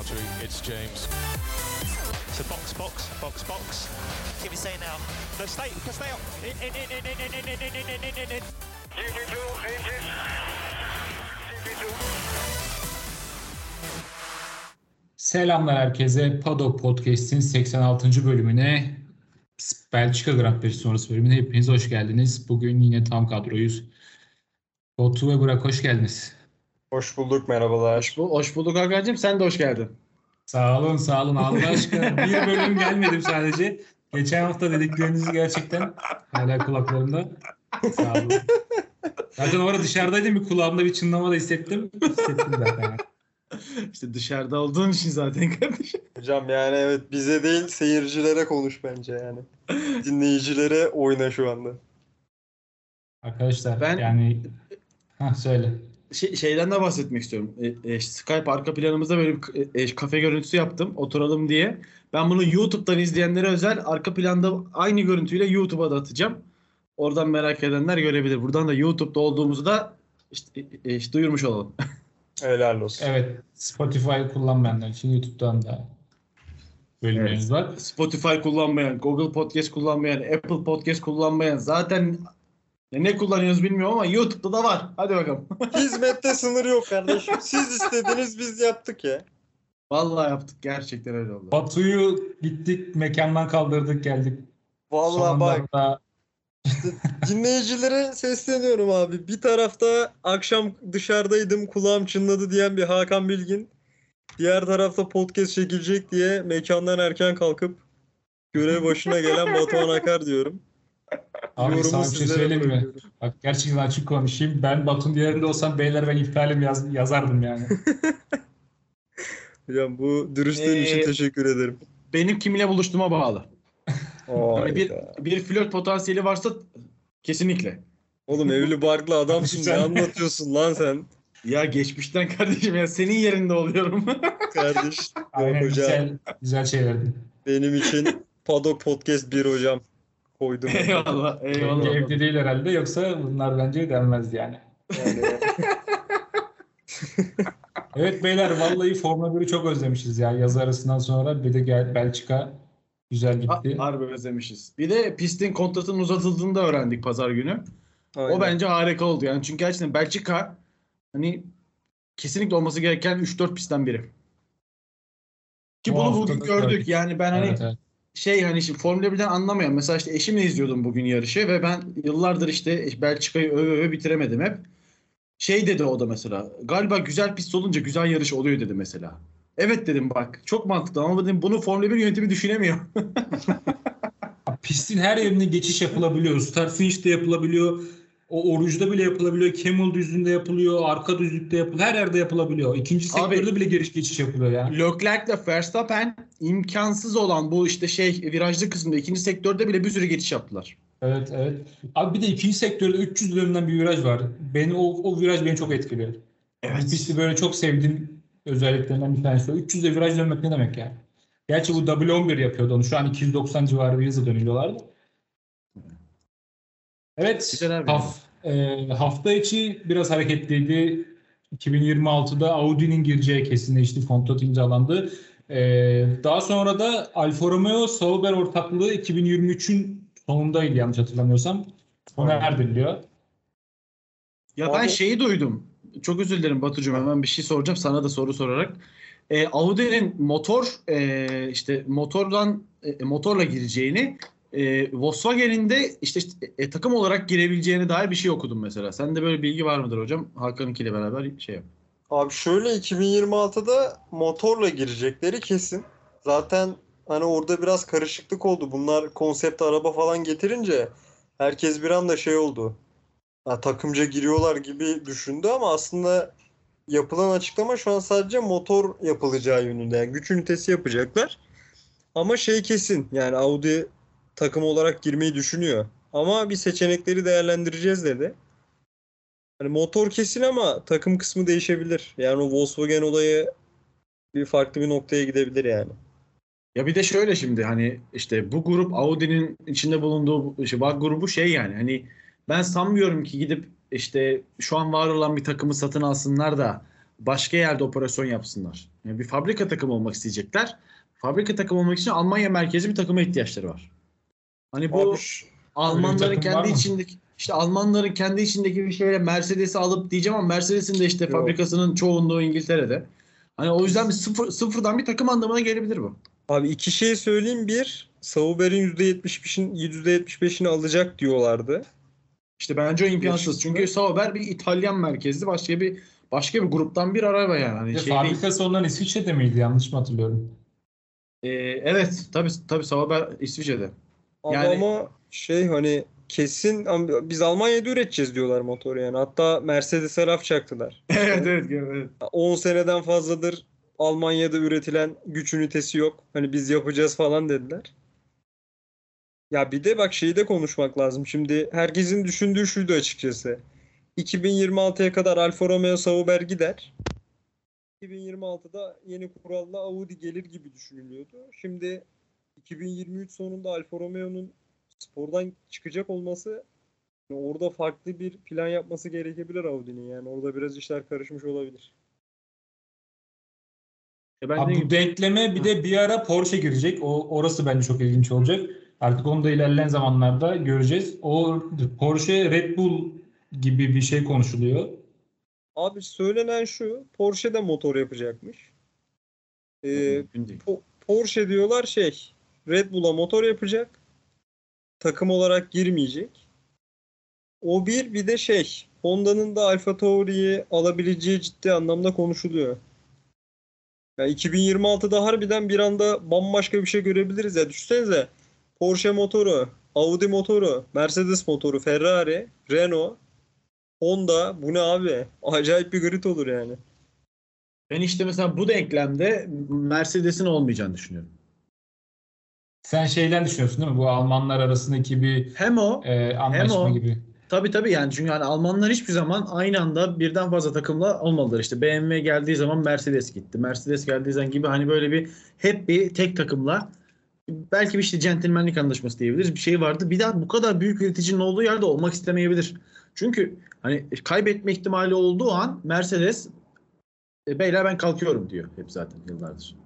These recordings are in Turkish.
Valtteri, it's James. So box, box, box, box. Can we say now? No, stay, stay up. In, in, in, in, in, in, in, in, in, in, in, in. GP2 engine. GP2. Selamlar herkese. Paddock Podcast'in 86. bölümüne Belçika Grand Prix sonrası bölümüne hepiniz hoş geldiniz. Bugün yine tam kadroyuz. Batu ve Burak hoş geldiniz. Hoş bulduk, merhabalar. Hoş, bul hoş bulduk Hakan'cığım. Sen de hoş geldin. Sağ olun sağ olun Allah aşkına. Bir bölüm gelmedim sadece. Geçen hafta dediklerinizi gerçekten hala kulaklarımda. Sağ olun. Zaten orada dışarıdaydım bir kulağımda bir çınlama da hissettim. Hissettim zaten. İşte dışarıda olduğun için zaten kardeşim. Hocam yani evet bize değil seyircilere konuş bence yani. Dinleyicilere oyna şu anda. Arkadaşlar Ben- yani ha söyle. Şey, şeyden de bahsetmek istiyorum. E, e, Skype arka planımızda böyle bir k- e, kafe görüntüsü yaptım. Oturalım diye. Ben bunu YouTube'dan izleyenlere özel arka planda aynı görüntüyle YouTube'a da atacağım. Oradan merak edenler görebilir. Buradan da YouTube'da olduğumuzu da işte, e, işte duyurmuş olalım. Helal olsun. Evet Spotify kullanmayanlar için YouTube'dan da bölümlerimiz var. Spotify kullanmayan, Google Podcast kullanmayan, Apple Podcast kullanmayan zaten ya ne kullanıyoruz bilmiyorum ama YouTube'da da var. Hadi bakalım. Hizmette sınır yok kardeşim. Siz istediniz biz yaptık ya. Vallahi yaptık. Gerçekten öyle oldu. Batu'yu gittik mekandan kaldırdık geldik. Vallahi bak da dinleyicilere sesleniyorum abi. Bir tarafta akşam dışarıdaydım kulağım çınladı diyen bir Hakan Bilgin. Diğer tarafta podcast çekilecek diye mekandan erken kalkıp görev başına gelen Batuhan Akar diyorum. Abi Yorumu sana bir şey söyleyeyim mi? Bak gerçekten açık konuşayım. Ben Batu'nun yerinde olsam beyler ben iptalim yaz, yazardım yani. Hocam bu dürüstlüğün için Ee, teşekkür ederim. Benim kiminle buluştuğuma bağlı. Hani bir, bir flört potansiyeli varsa kesinlikle. Oğlum evli barklı adamsın ne anlatıyorsun lan sen Ya geçmişten kardeşim ya senin yerinde oluyorum. kardeş. Aynen hocam. güzel, güzel şeylerdi. Benim için Paddock Podcast bir hocam. Koydum. eyvallah Yenge eyvallah. evde değil herhalde yoksa bunlar bence denmezdi yani. Yani, Evet beyler vallahi Formula 1'i çok özlemişiz ya yaz arasından sonra. Bir de gel, Belçika güzel Ha- gitti. Harbi özlemişiz. Bir de pistin kontratının uzatıldığını da öğrendik pazar günü. aynen. O bence harika oldu yani. Çünkü gerçekten Belçika hani kesinlikle olması gereken 3-4 pistten biri. Ki Bu bunu bugün gördük. gördük. Yani ben hani Evet, evet. Şey hani şimdi Formula 1'den anlamayan mesela işte eşimle izliyordum bugün yarışı ve ben yıllardır işte Belçika'yı öve öve bitiremedim hep. Şey dedi o da mesela galiba güzel pist olunca güzel yarış oluyor dedi mesela. Evet dedim bak çok mantıklı ama dedim bunu Formula 1 yönetimi düşünemiyor. Pistin her yerine geçiş yapılabiliyor. Start finish de yapılabiliyor. O oruçta bile yapılabiliyor. Camel düzlüğünde yapılıyor. Arka düzlükte yapılıyor. Her yerde yapılabiliyor. İkinci Abi- sektörde bile giriş geçiş yapılıyor ya. Leclerc'le Verstappen imkansız olan bu işte şey virajlı kısımda ikinci sektörde bile bir sürü geçiş yaptılar. Evet evet. Abi bir de ikinci sektörde 300 dönümden bir viraj var. Beni o, o viraj beni çok etkiliyor. Evet. Pisti böyle çok sevdiğim özelliklerinden bir tanesi. o. 300'de viraj dönmek ne demek ya? Gerçi bu W11 yapıyordu onu. Şu an 290 civarı bir hızla dönüyorlardı. Evet. Haf, e, hafta içi biraz hareketliydi. 2026'da Audi'nin gireceği kesinleşti. Kontrat imzalandı. E, daha sonra da Alfa Romeo Sauber ortaklığı 2023'ün sonundaydı yanlış hatırlamıyorsam. Sona erdiriliyor. Ya ben Abi- şeyi duydum. Çok özür dilerim Batucuğum hemen bir şey soracağım sana da soru sorarak. Ee, Audi'nin motor e, işte motordan e, motorla gireceğini e, Volkswagen'in de işte, işte, e, takım olarak girebileceğine dair bir şey okudum mesela. Sende böyle bilgi var mıdır hocam? Hakan'ınkiyle beraber şey yap. Abi şöyle 2026'da motorla girecekleri kesin. Zaten hani orada biraz karışıklık oldu. Bunlar konsept araba falan getirince herkes bir anda şey oldu. Ha, takımca giriyorlar gibi düşündü ama aslında yapılan açıklama şu an sadece motor yapılacağı yönünde. Yani güç ünitesi yapacaklar. Ama şey kesin yani Audi takım olarak girmeyi düşünüyor. Ama bir seçenekleri değerlendireceğiz dedi. Hani motor kesin ama takım kısmı değişebilir. Yani o Volkswagen olayı bir farklı bir noktaya gidebilir yani. Ya bir de şöyle şimdi hani işte bu grup Audi'nin içinde bulunduğu bu- işte bak grubu şey yani hani ben sanmıyorum ki gidip işte şu an var olan bir takımı satın alsınlar da başka yerde operasyon yapsınlar. Yani bir fabrika takımı olmak isteyecekler. Fabrika takımı olmak için Almanya merkezi bir takıma ihtiyaçları var. Hani bu Abi Almanların kendi içindeki işte Almanların kendi içindeki bir şeyle Mercedes'i alıp diyeceğim ama Mercedes'in de işte Yok. fabrikasının çoğunluğu İngiltere'de. Hani o yüzden bir sıfır, sıfırdan bir takım anlamına gelebilir bu. Abi iki şey söyleyeyim. Bir, Sauber'in %75'in %75'ini alacak diyorlardı. İşte bence o imkansız. Çünkü Sauber bir İtalyan merkezli başka bir başka bir gruptan bir araba yani. Hani şey değil. fabrikası onların İsviçre'de miydi? Yanlış mı hatırlıyorum? Ee, evet tabii tabii Sauber İsviçre'de. Yani- ama şey hani kesin biz Almanya'da üreteceğiz diyorlar motoru yani. Hatta Mercedes'e laf çaktılar. evet evet evet. 10 seneden fazladır Almanya'da üretilen güç ünitesi yok. Hani biz yapacağız falan dediler. Ya bir de bak şeyi de konuşmak lazım. Şimdi herkesin düşündüğü şuydu açıkçası. 2026'ya kadar Alfa Romeo Sauber gider. 2026'da yeni kuralla Audi gelir gibi düşünülüyordu. Şimdi 2023 sonunda Alfa Romeo'nun spordan çıkacak olması yani orada farklı bir plan yapması gerekebilir Audi'nin yani. Orada biraz işler karışmış olabilir. E ben Abi de bu denkleme bir de bir ara Porsche girecek. O orası bence çok ilginç olacak. Artık onu da ilerleyen zamanlarda göreceğiz. O Porsche Red Bull gibi bir şey konuşuluyor. Abi söylenen şu, Porsche de motor yapacakmış. Ee. Po- Porsche diyorlar şey, Red Bull'a motor yapacak. Takım olarak girmeyecek. O bir, bir de şey, Honda'nın da Alfa Tauri'yi alabileceği ciddi anlamda konuşuluyor. Yani 2026'da harbiden bir anda bambaşka bir şey görebiliriz ya. Düşünsenize Porsche motoru, Audi motoru, Mercedes motoru, Ferrari, Renault, Honda. Bu ne abi? Acayip bir grid olur yani. Ben işte mesela bu denklemde Mercedes'in olmayacağını düşünüyorum. Sen şeyden düşünüyorsun değil mi? Bu Almanlar arasındaki bir Hem o e, anlaşma o- gibi. Tabii tabii yani çünkü yani Almanlar hiçbir zaman aynı anda birden fazla takımla olmadılar. İşte BMW geldiği zaman Mercedes gitti. Mercedes geldiği zaman gibi hani böyle bir hep bir tek takımla belki bir işte centilmenlik anlaşması diyebiliriz. Bir şey vardı. Bir daha bu kadar büyük üreticinin olduğu yerde olmak istemeyebilir. Çünkü hani kaybetme ihtimali olduğu an Mercedes e, beyler ben kalkıyorum diyor hep zaten yıllardır.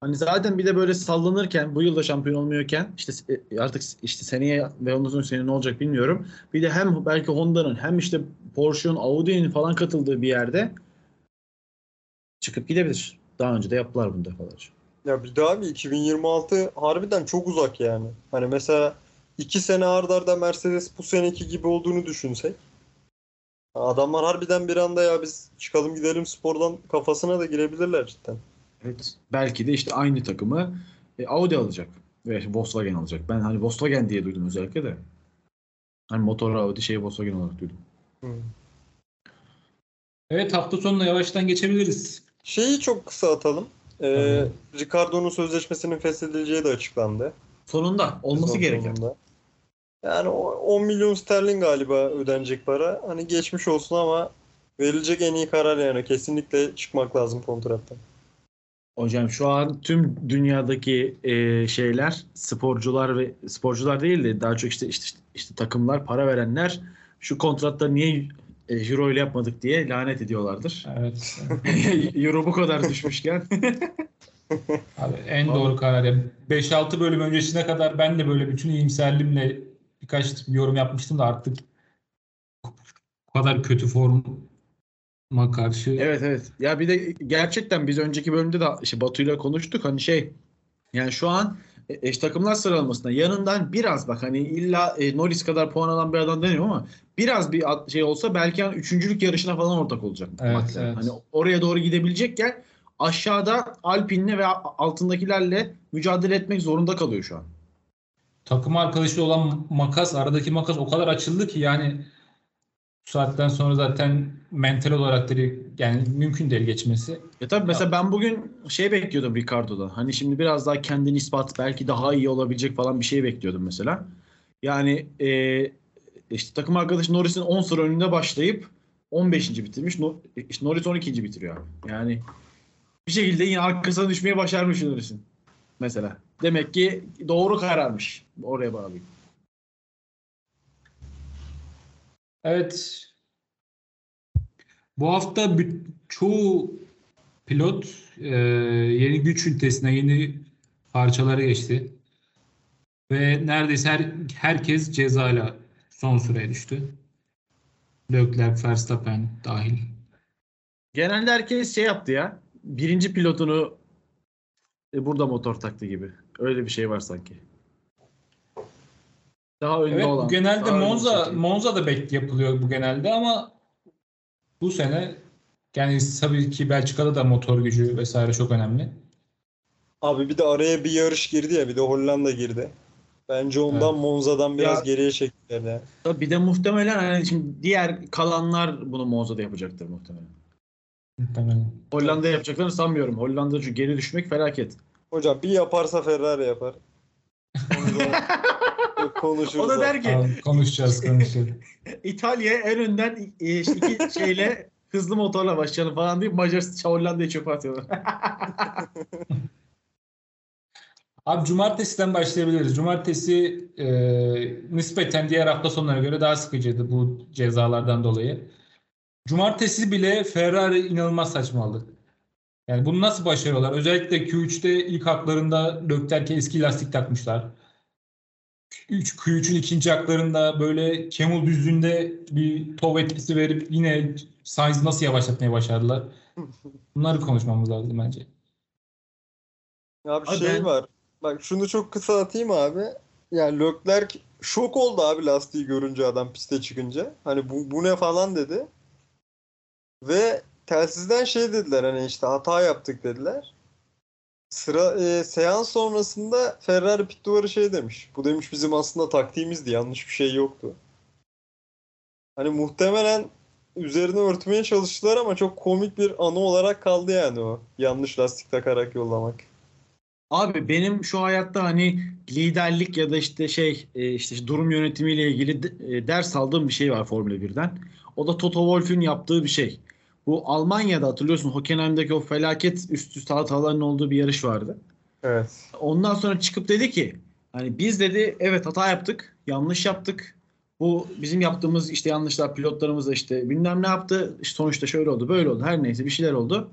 Hani zaten bir de böyle sallanırken bu yılda şampiyon olmuyorken işte e, artık işte seneye ve ondan sonra seneye ne olacak bilmiyorum. Bir de hem belki Honda'nın hem işte Porsche'un, Audi'nin falan katıldığı bir yerde çıkıp gidebilir. Daha önce de yaptılar bunu defalarca. Ya bir daha bir 2026 harbiden çok uzak yani. Hani mesela iki sene ard arda Mercedes bu seneki gibi olduğunu düşünsek. Adamlar harbiden bir anda ya biz çıkalım gidelim spordan kafasına da girebilirler cidden. Evet. Belki de işte aynı takımı e, Audi alacak ve Volkswagen alacak. Ben hani Volkswagen diye duydum özellikle de. Hani motor Audi şeyi Volkswagen olarak duydum. Evet hafta sonuna yavaştan geçebiliriz. Şeyi çok kısa atalım. Ee, Ricardo'nun sözleşmesinin feshedileceği de açıklandı. Sonunda olması Sezon gereken. sonunda. Yani o 10 milyon sterlin galiba ödenecek para. Hani geçmiş olsun ama verilecek en iyi karar yani. Kesinlikle çıkmak lazım kontrattan. Hocam şu an tüm dünyadaki e, şeyler sporcular ve sporcular değil de daha çok işte işte, işte takımlar para verenler şu kontratları niye e, euro ile yapmadık diye lanet ediyorlardır. Evet. euro bu kadar düşmüşken. Abi en doğru karar. Yani 5-6 bölüm öncesine kadar ben de böyle bütün iyimserliğimle birkaç yorum yapmıştım da artık bu kadar kötü forma karşı Evet evet. Ya bir de gerçekten biz önceki bölümde de işte Batu'yla konuştuk hani şey yani şu an eş takımlar sıralamasında yanından biraz bak hani illa e, Norris kadar puan alan bir adam demiyorum ama biraz bir şey olsa belki hani üçüncülük yarışına falan ortak olacak. Evet, evet. Hani oraya doğru gidebilecekken aşağıda Alpine'le ve altındakilerle mücadele etmek zorunda kalıyor şu an. takım arkadaşı olan makas aradaki makas o kadar açıldı ki yani bu saatten sonra zaten mental olarak da yani mümkün değil geçmesi. Ya tabii mesela ben bugün şey bekliyordum Ricardo'dan. Hani şimdi biraz daha kendini ispat belki daha iyi olabilecek falan bir şey bekliyordum mesela. Yani e, işte takım arkadaşı Norris'in 10 sıra önünde başlayıp 15. bitirmiş. No, işte Norris 12. bitiriyor. Yani bir şekilde yine arkasına düşmeyi başarmış Norris'in. Mesela. Demek ki doğru kararmış. Oraya bağlayayım. Evet. Bu hafta çoğu pilot e, yeni güç ünitesine yeni parçalara geçti. Ve neredeyse her, herkes cezayla son sıraya düştü. Leclerc, Verstappen dahil. Genelde herkes şey yaptı ya. Birinci pilotunu e, burada motor taktı gibi. Öyle bir şey var sanki. Daha önde Evet olan. bu genelde daha Monza. Monza'da bek yapılıyor bu genelde ama bu sene yani tabii ki Belçika'da da motor gücü vesaire çok önemli. Abi bir de araya bir yarış girdi ya bir de Hollanda girdi. Bence ondan Evet. Monza'dan biraz Ya- geriye çektiler ya. Tabii Bir de muhtemelen hani şimdi diğer kalanlar bunu Monza'da yapacaktır muhtemelen. Muhtemelen. Hollanda yapacaklarını sanmıyorum. Hollanda çünkü geri düşmek felaket. Hocam bir yaparsa Ferrari yapar. Konuşuruz. O da der ki Abi, konuşacağız konuşacağız. İtalya en önden e, işte iki şeyle hızlı motorla başlayalım falan deyip Macaristan Hollanda'yı çöpe atıyorlar. Abi cumartesiden başlayabiliriz. Cumartesi e, nispeten diğer hafta sonlarına göre daha sıkıcıydı bu cezalardan dolayı. Cumartesi bile Ferrari inanılmaz saçmaladı. Yani bunu nasıl başarıyorlar? Özellikle Q3'te ilk haklarında Leclerc'e eski lastik takmışlar. Q3, Q3'ün ikinci haklarında böyle Kemul düzlüğünde bir tov etkisi verip yine Sainz'ı nasıl yavaşlatmaya başardılar? Bunları konuşmamız lazım bence. Abi Abi şey var. Bak şunu çok kısa atayım abi. Yani Leclerc şok oldu abi lastiği görünce adam piste çıkınca. Hani bu, bu ne falan dedi. Ve telsizden şey dediler hani işte hata yaptık dediler. Sıra e, seans sonrasında Ferrari pit duvarı şey demiş. Bu demiş bizim aslında taktiğimizdi. Yanlış bir şey yoktu. Hani muhtemelen üzerine örtmeye çalıştılar ama çok komik bir anı olarak kaldı yani o. Yanlış lastik takarak yollamak. Abi benim şu hayatta hani liderlik ya da işte şey e, işte durum yönetimiyle ilgili e, ders aldığım bir şey var Formula 1'den. O da Toto Wolff'ün yaptığı bir şey. Bu Almanya'da hatırlıyorsun Hockenheim'deki o felaket üst üste hataların olduğu bir yarış vardı. Evet. Ondan sonra çıkıp dedi ki hani biz dedi evet hata yaptık, yanlış yaptık. Bu bizim yaptığımız işte yanlışlar pilotlarımız da işte bilmem ne yaptı. İşte sonuçta şöyle oldu, böyle oldu. Her neyse bir şeyler oldu.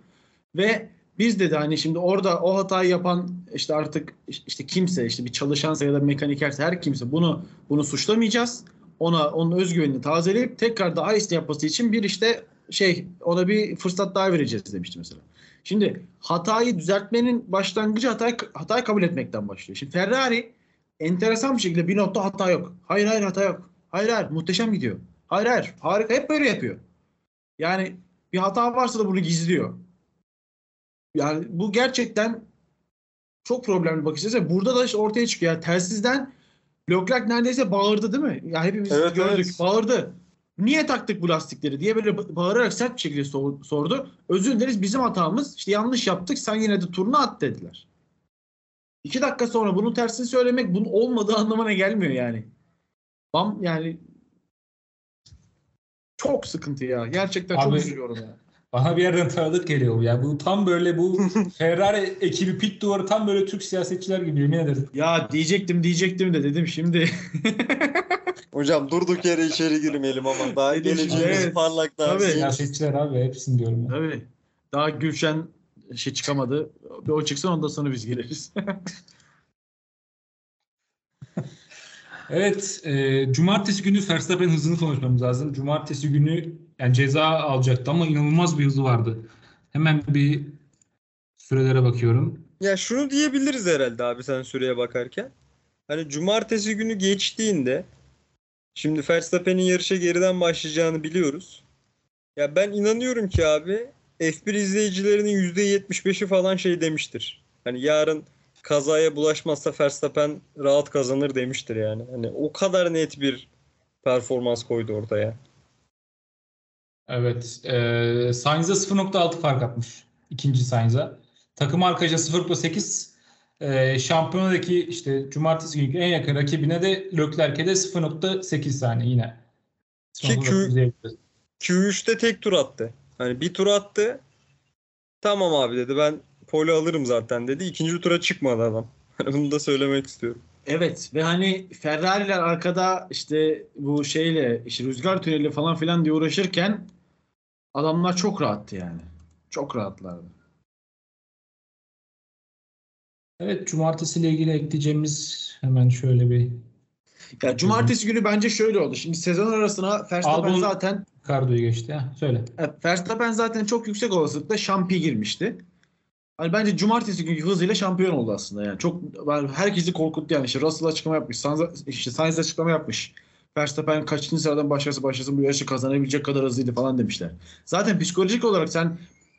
Ve biz dedi hani şimdi orada o hatayı yapan işte artık işte kimse işte bir çalışansa ya da mekanikerse her kimse bunu bunu suçlamayacağız. Ona onun özgüvenini tazeleyip tekrar daha iyisini yapması için bir işte şey ona bir fırsat daha vereceğiz demişti mesela. Şimdi hatayı düzeltmenin başlangıcı hatayı, hatayı kabul etmekten başlıyor. Şimdi Ferrari enteresan bir şekilde bir notta hata yok. Hayır hayır hata yok. Hayır hayır muhteşem gidiyor. Hayır hayır harika hep böyle yapıyor. Yani bir hata varsa da bunu gizliyor. Yani bu gerçekten çok problemli bakış açısı. Burada da işte ortaya çıkıyor. Yani telsizden Leclerc neredeyse bağırdı değil mi? Ya hepimiz Evet, gördük. evet. Bağırdı. Niye taktık bu lastikleri diye böyle ba- bağırarak sert bir şekilde sor- sordu. Özür dileriz bizim hatamız. İşte yanlış yaptık. Sen yine de turunu at dediler. İki dakika sonra bunun tersini söylemek bunun olmadığı anlamına gelmiyor yani. Bam yani çok sıkıntı ya. Gerçekten çok Abi- üzülüyorum ya. Bana bir yerden tanıdık geliyor bu ya. Bu tam böyle bu Ferrari ekibi pit duvarı tam böyle Türk siyasetçiler gibi yemin ederim. Ya diyecektim diyecektim de dedim şimdi. Hocam durduk yere içeri girmeyelim ama daha geleceğimiz evet. parlak daha Tabii. Siyasetçiler abi hepsini diyorum. ya. Tabii. Daha Gülşen şey çıkamadı. Bir o çıksın ondan sonra biz gireriz. Evet, e, cumartesi günü Verstappen hızını konuşmamız lazım. Cumartesi günü yani ceza alacaktı ama inanılmaz bir hızı vardı. Hemen bir sürelere bakıyorum. Ya şunu diyebiliriz herhalde abi sen süreye bakarken. Hani cumartesi günü geçtiğinde şimdi Verstappen'in yarışa geriden başlayacağını biliyoruz. Ya ben inanıyorum ki abi F1 izleyicilerinin %75'i falan şey demiştir. Hani yarın kazaya bulaşmazsa Verstappen rahat kazanır demiştir yani. Hani o kadar net bir performans koydu ortaya. Evet, e, Sainz'a 0.6 fark atmış. ikinci Sainz'a. Takım arkadaşa 0.8 e, şampiyonadaki işte cumartesi günkü en yakın rakibine de Leclerc'e de 0.8 saniye yine. Ki Q- diyebiliriz. Q3'te tek tur attı. Hani bir tur attı. Tamam abi dedi ben pole alırım zaten dedi. İkinci tura çıkmadı adam. Bunu da söylemek istiyorum. evet ve hani Ferrari'ler arkada işte bu şeyle işte rüzgar tüneli falan filan diye uğraşırken adamlar çok rahattı yani. Çok rahatlardı. Evet cumartesiyle ilgili ekleyeceğimiz hemen şöyle bir Ya cumartesi günü bence şöyle oldu. Şimdi sezon arasına Verstappen Albon- zaten kardoyu geçti. Ha, söyle. Evet, Verstappen zaten çok yüksek olasılıkla şampiyon girmişti. Hani bence cumartesi günkü hızıyla şampiyon oldu aslında yani. Çok ben herkesi korkuttu yani. İşte Russell açıklama yapmış. Sainz, işte Sainz açıklama yapmış. Verstappen kaçıncı sıradan başlarsa başlasın bu yarışı kazanabilecek kadar hızlıydı falan demişler. Zaten psikolojik olarak sen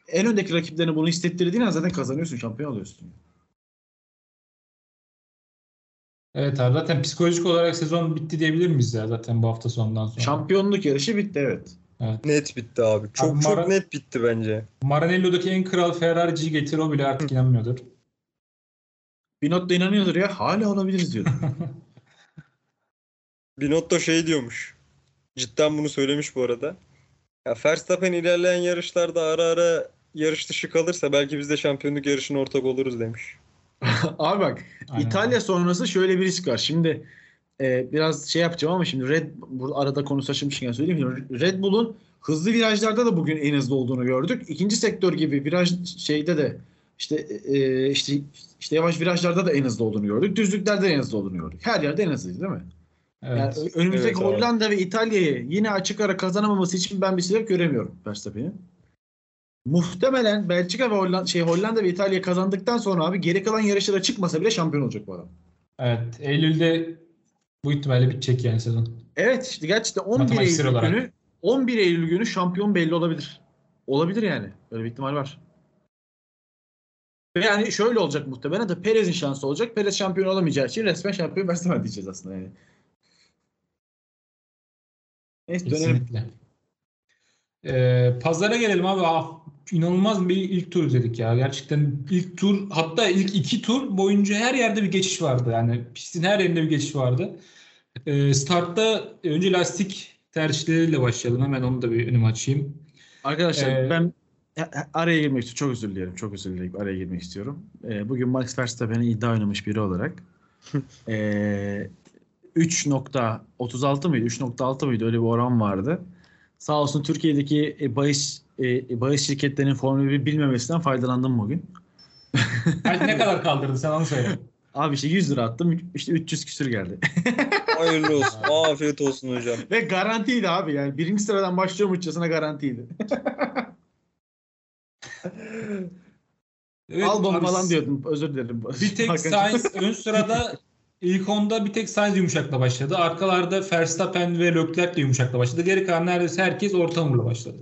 en öndeki rakiplerine bunu hissettirdiğin an zaten kazanıyorsun, şampiyon oluyorsun. Evet abi zaten psikolojik olarak sezon bitti diyebilir miyiz ya zaten bu hafta sonundan sonra. Şampiyonluk yarışı bitti evet. Net bitti abi. Çok Abi çok net bitti bence. Maranello'daki en kral Ferrari'ciyi getir o bile artık inanmıyordur. Binotto inanıyordur ya hala olabiliriz diyordu. Binotto şey diyormuş. Cidden bunu söylemiş bu arada. Ya Verstappen ilerleyen yarışlarda ara ara yarış dışı kalırsa belki biz de şampiyonluk yarışına ortak oluruz demiş. Abi bak Aynen. İtalya sonrası şöyle bir risk var. Şimdi e, biraz şey yapacağım ama şimdi Red bu arada konu saçılmışken söyleyeyim. Red Bull'un hızlı virajlarda da bugün en hızlı olduğunu gördük. İkinci sektör gibi viraj şeyde de işte e, işte işte yavaş virajlarda da en hızlı olduğunu gördük. Düzlüklerde de en hızlı olduğunu gördük. Her yerde en hızlıydı değil mi? Yani Evet. ö- önümüzdeki Evet abi. Hollanda ve İtalya'yı yine açık ara kazanamaması için ben bir sebep göremiyorum Verstappen'in. Muhtemelen Belçika ve Hollanda, şey Hollanda ve İtalya kazandıktan sonra abi geri kalan yarışlara çıkmasa bile şampiyon olacak bu adam. Evet. Eylül'de bu ihtimalle bitecek yani sezon. Evet işte gerçekten 11 Matematiksel Eylül olarak. günü 11 Eylül günü şampiyon belli olabilir. Olabilir yani. Böyle bir ihtimal var. Ve yani şöyle olacak muhtemelen de Perez'in şansı olacak. Perez şampiyon olamayacağı için resmen şampiyon Verstappen diyeceğiz aslında yani. Neyse dönelim. Ee, pazara gelelim abi. Ah, inanılmaz bir ilk tur izledik ya. Gerçekten ilk tur hatta ilk iki tur boyunca her yerde bir geçiş vardı. Yani pistin her yerinde bir geçiş vardı. Ee, startta önce lastik tercihleriyle başlayalım. Hemen onu da bir önüme açayım. Arkadaşlar Ee, ben araya girmek istiyorum. Çok özür dilerim. Çok özür dilerim. Araya girmek istiyorum. Ee, bugün Max Verstappen'e iddia oynamış biri olarak ee, 3.36 mıydı? 3.6 mıydı? Öyle bir oran vardı. Sağ olsun Türkiye'deki e, bahis e, bahis şirketlerinin Formula 1 bilmemesinden faydalandım bugün. Hadi ne kadar kaldırdı sen onu söyle. Abi işte 100 lira attım. işte 300 küsür geldi. Hayırlı olsun. Afiyet olsun hocam. Ve garantiydi abi yani. Birinci sıradan başlıyormuşçasına garantiydi. Evet, Albon abi, falan diyordum. Özür dilerim. Bir tek Hakan- Sainz ön sırada ilk onda bir tek Sainz yumuşakla başladı. Arkalarda Verstappen ve Leclerc de yumuşakla başladı. Geri kalan neredeyse herkes orta hamurla başladı.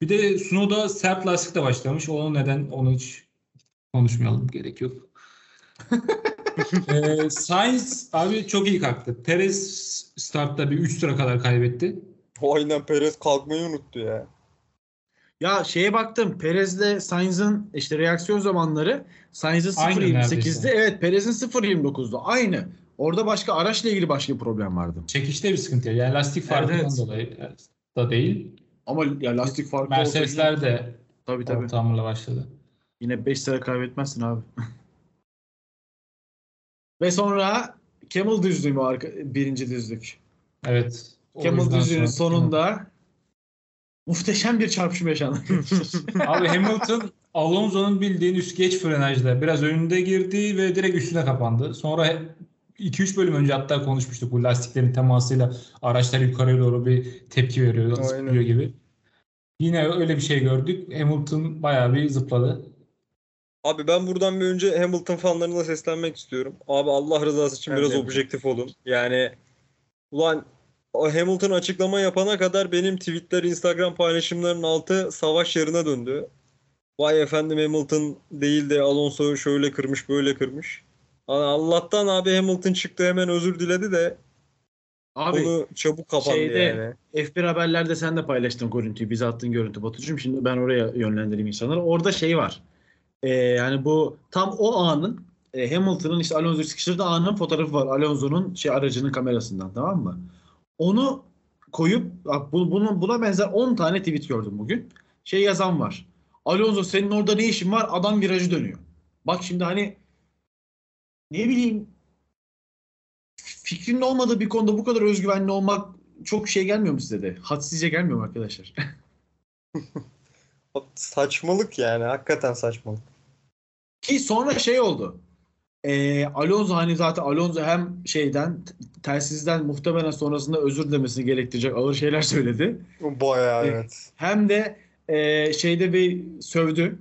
Bir de Sunoda sert lastikle başlamış. O neden onu hiç konuşmayalım. Gerek yok. ee, Sainz abi çok iyi kalktı. Perez startta bir 3 sıra kadar kaybetti. Aynen Perez kalkmayı unuttu ya. Ya şeye baktım. Perez'le Sainz'ın işte reaksiyon zamanları Sainz'ın Aynı 0.28'di. neredeyse. Evet Perez'in 0.29'du. Aynı. Orada başka araçla ilgili başka bir problem vardı. Çekişte bir sıkıntı. Yani lastik farkından Evet. dolayı da değil. Ama ya lastik farkı Mercedesler de tabii tabii. orta hamurla başladı. Yine 5 sıra kaybetmezsin abi. Ve sonra Camel düzlüğü mü arka, birinci düzlük? Evet. Camel düzlüğünün sonra- sonunda muhteşem bir çarpışma yaşandı. Abi Hamilton Alonso'nun bildiğin üst geç frenajda biraz önünde girdi ve direkt üstüne kapandı. Sonra 2-3 bölüm önce hatta konuşmuştuk bu lastiklerin temasıyla araçlar yukarıya doğru bir tepki veriyor, zıplıyor gibi. Yine öyle bir şey gördük. Hamilton bayağı bir zıpladı. Abi ben buradan bir önce Hamilton fanlarına seslenmek istiyorum. Abi Allah rızası için Evet, biraz objektif olun. Yani ulan Hamilton açıklama yapana kadar benim tweetler, Instagram paylaşımlarının altı savaş yerine döndü. Vay efendim Hamilton değil de Alonso şöyle kırmış böyle kırmış. Allah'tan abi Hamilton çıktı hemen özür diledi de Abi konu çabuk kapandı şeyde- yani. F1 haberlerde sen de paylaştın görüntüyü. Bize attığın görüntü Batucuğum. Şimdi ben oraya yönlendireyim insanları. Orada şey var. Ee, yani bu tam o anın e, Hamilton'ın işte Alonso'yu sıkıştırdığı anın fotoğrafı var. Alonso'nun şey aracının kamerasından tamam mı? Onu koyup bak bu, bunun, buna benzer 10 tane tweet gördüm bugün. Şey yazan var. Alonso senin orada ne işin var? Adam virajı dönüyor. Bak şimdi hani ne bileyim fikrinin olmadığı bir konuda bu kadar özgüvenli olmak çok şey gelmiyor mu size de? Hadsizce gelmiyor mu arkadaşlar? Saçmalık yani. Hakikaten saçmalık. Ki sonra şey oldu. Ee, Alonso hani zaten Alonso hem şeyden telsizden muhtemelen sonrasında özür dilemesini gerektirecek ağır şeyler söyledi. Bayağı Evet. evet. Hem de e, şeyde bir sövdü.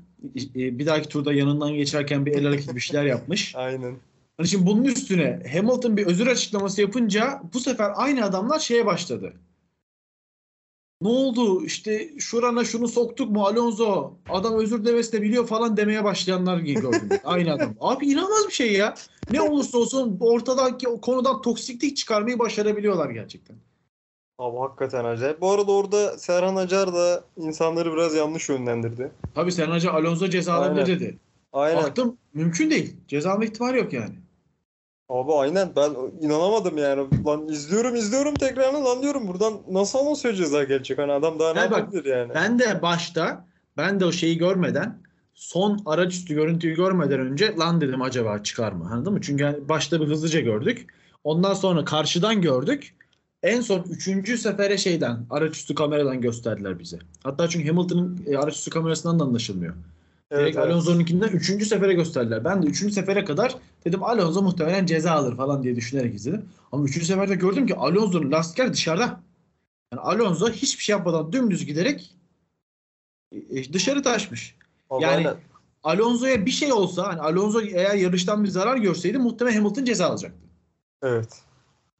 E, bir dahaki turda yanından geçerken bir el hareketi bir şeyler yapmış. Aynen. Hani şimdi bunun üstüne Hamilton bir özür açıklaması yapınca bu sefer aynı adamlar şeye başladı. Ne oldu işte şurana şunu soktuk mu Alonso adam özür demesi de biliyor falan demeye başlayanlar gördüm. aynı adam. Abi inanılmaz bir şey ya. Ne olursa olsun ortadaki o konudan toksiklik çıkarmayı başarabiliyorlar gerçekten. Abi hakikaten acayip. Bu arada orada Serhan Acar da insanları biraz yanlış yönlendirdi. Tabii Sen Hoca Alonso ceza alabilir Aynen. dedi. Aynen. Baktım mümkün değil. Ceza alma ihtimali yok yani. Abi aynen ben inanamadım yani. Lan izliyorum izliyorum tekrarını lan diyorum buradan nasıl anonsör ceza gelecek? Hani adam daha ne bak, yapabilir yani? Ben de başta ben de o şeyi görmeden son araç üstü görüntüyü görmeden önce lan dedim acaba çıkar mı? Anladın mı? Çünkü hani başta bir hızlıca gördük. Ondan sonra karşıdan gördük. En son üçüncü sefere şeyden araç üstü kameradan gösterdiler bize. Hatta çünkü Hamilton'ın e, araç üstü kamerasından da anlaşılmıyor. Evet, Direkt evet. Alonso'nunkinden üçüncü sefere gösterdiler. Ben de üçüncü sefere kadar dedim Alonso muhtemelen ceza alır falan diye düşünerek izledim. Ama üçüncü seferde gördüm ki Alonso'nun lastikler dışarıda. Yani Alonso hiçbir şey yapmadan dümdüz giderek e, dışarı taşmış. Abi yani- aynen. Alonso'ya bir şey olsa hani Alonso eğer yarıştan bir zarar görseydi muhtemelen Hamilton ceza alacaktı. Evet.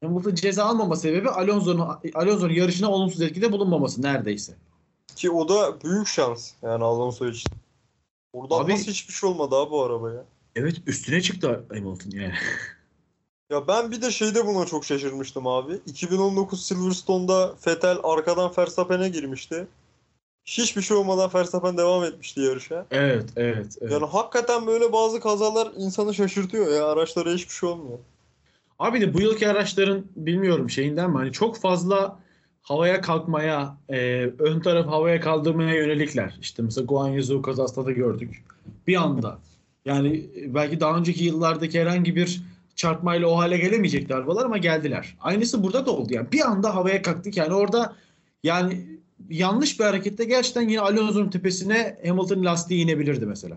Hamilton ceza almama sebebi Alonso'nun Alonso'nun yarışına olumsuz etkide bulunmaması neredeyse. Ki o da büyük şans yani Alonso için. Oradan Abi- nasıl hiçbir şey olmadı abi bu arabaya? Evet üstüne çıktı Hamilton yani. Ya ben bir de şeyde buna çok şaşırmıştım abi. 2019 Silverstone'da Vettel arkadan Verstappen'e girmişti. Hiçbir şey olmadan Verstappen devam etmişti yarışa. Evet, evet, evet. Yani hakikaten böyle bazı kazalar insanı şaşırtıyor ya. Araçlara hiçbir şey olmuyor. Abi de bu yılki araçların bilmiyorum şeyinden mi hani çok fazla havaya kalkmaya, e, ön taraf havaya kaldırmaya yönelikler. İşte mesela Guan Yu kazasında da gördük. Bir anda. Yani belki daha önceki yıllardaki herhangi bir çarpmayla o hale gelemeyecekti arabalar ama geldiler. Aynısı burada da oldu yani. Bir anda havaya kalktık yani orada yani yanlış bir harekette gerçekten yine Alonso'nun tepesine Hamilton lastiği inebilirdi mesela.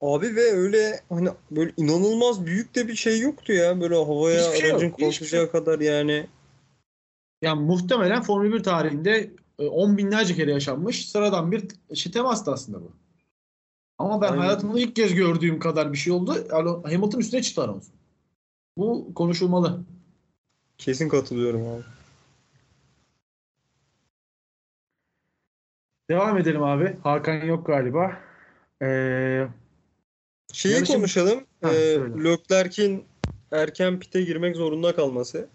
Abi ve öyle hani böyle inanılmaz büyük de bir şey yoktu ya. Böyle havaya Hiçbir şey yok, aracın hiçbir şey kadar yani. Yani muhtemelen Formula 1 tarihinde e, on binlerce kere yaşanmış sıradan bir şey temastı aslında bu. Ama ben Aynen. hayatımda ilk kez gördüğüm kadar bir şey oldu. Hamilton üstüne çıktı Alonso. Bu konuşulmalı. Kesin katılıyorum abi. Devam edelim abi. Hakan yok galiba. Ee, Şeyi Yarışın- konuşalım. Ha, Ee. Leclerc'in erken pite girmek zorunda kalması.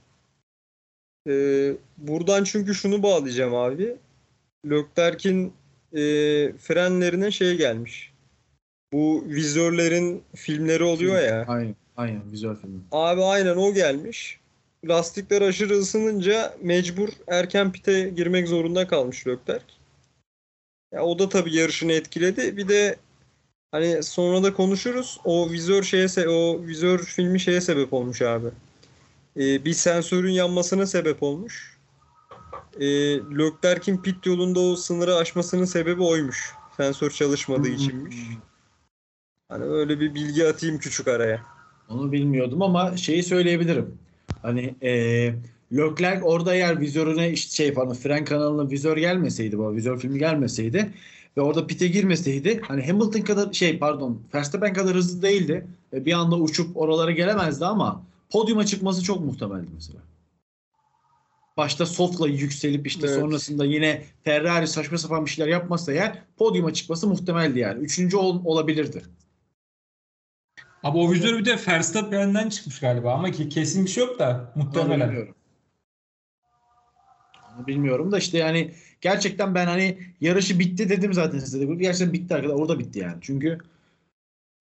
Ee, buradan çünkü şunu bağlayacağım abi. Leclerc'in e, frenlerine şey gelmiş. Bu vizörlerin filmleri oluyor ya. aynen, aynen vizyon filmi. Abi aynen o gelmiş. Lastikler aşırı ısınınca mecbur erken pite girmek zorunda kalmış Leclerc. Ya o da tabii yarışını etkiledi. Bir de hani sonra da konuşuruz. O vizör şeye o vizör filmi şeye sebep olmuş abi. Ee, bir sensörün yanmasına sebep olmuş. Ee, Leclerc'in pit yolunda o sınırı aşmasının sebebi oymuş. Sensör çalışmadığı içinmiş. Hani öyle bir bilgi atayım küçük araya. Onu bilmiyordum ama şeyi söyleyebilirim. Hani e, Leclerc orada eğer vizörüne işte şey pardon fren kanalına vizör gelmeseydi bu vizör filmi gelmeseydi ve orada pite girmeseydi hani Hamilton kadar şey pardon Verstappen kadar hızlı değildi. Ve bir anda uçup oralara gelemezdi ama podyuma çıkması çok muhtemeldi mesela. Başta softla yükselip işte Evet. sonrasında yine Ferrari saçma sapan bir şeyler yapmasa eğer podyuma çıkması muhtemeldi yani. Üçüncü ol- olabilirdi. Abi o vizör bir de Verstappen'den çıkmış galiba ama ki kesin bir şey yok da Onu muhtemelen. bilmiyorum. Onu bilmiyorum da işte yani gerçekten ben hani yarışı bitti dedim zaten size de. Gerçekten bitti arkadaşlar. Orada bitti yani. Çünkü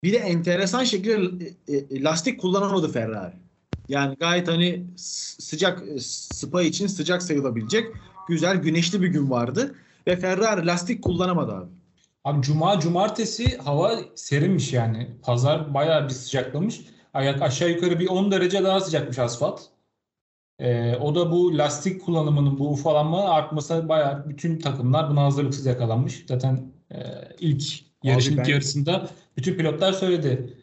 bir de enteresan şekilde e, e, lastik kullanamadı Ferrari. Yani gayet hani sıcak e, spa için sıcak sayılabilecek güzel güneşli bir gün vardı ve Ferrari lastik kullanamadı abi. Abi cuma cumartesi hava serinmiş yani. Pazar bayağı bir sıcaklamış. Ayak aşağı yukarı bir 10 derece daha sıcakmış asfalt. Ee, o da bu lastik kullanımının bu ufalanma artması bayağı bütün takımlar buna hazırlıksız yakalanmış. Zaten e, ilk yarışın ben- yarısında bütün pilotlar söyledi.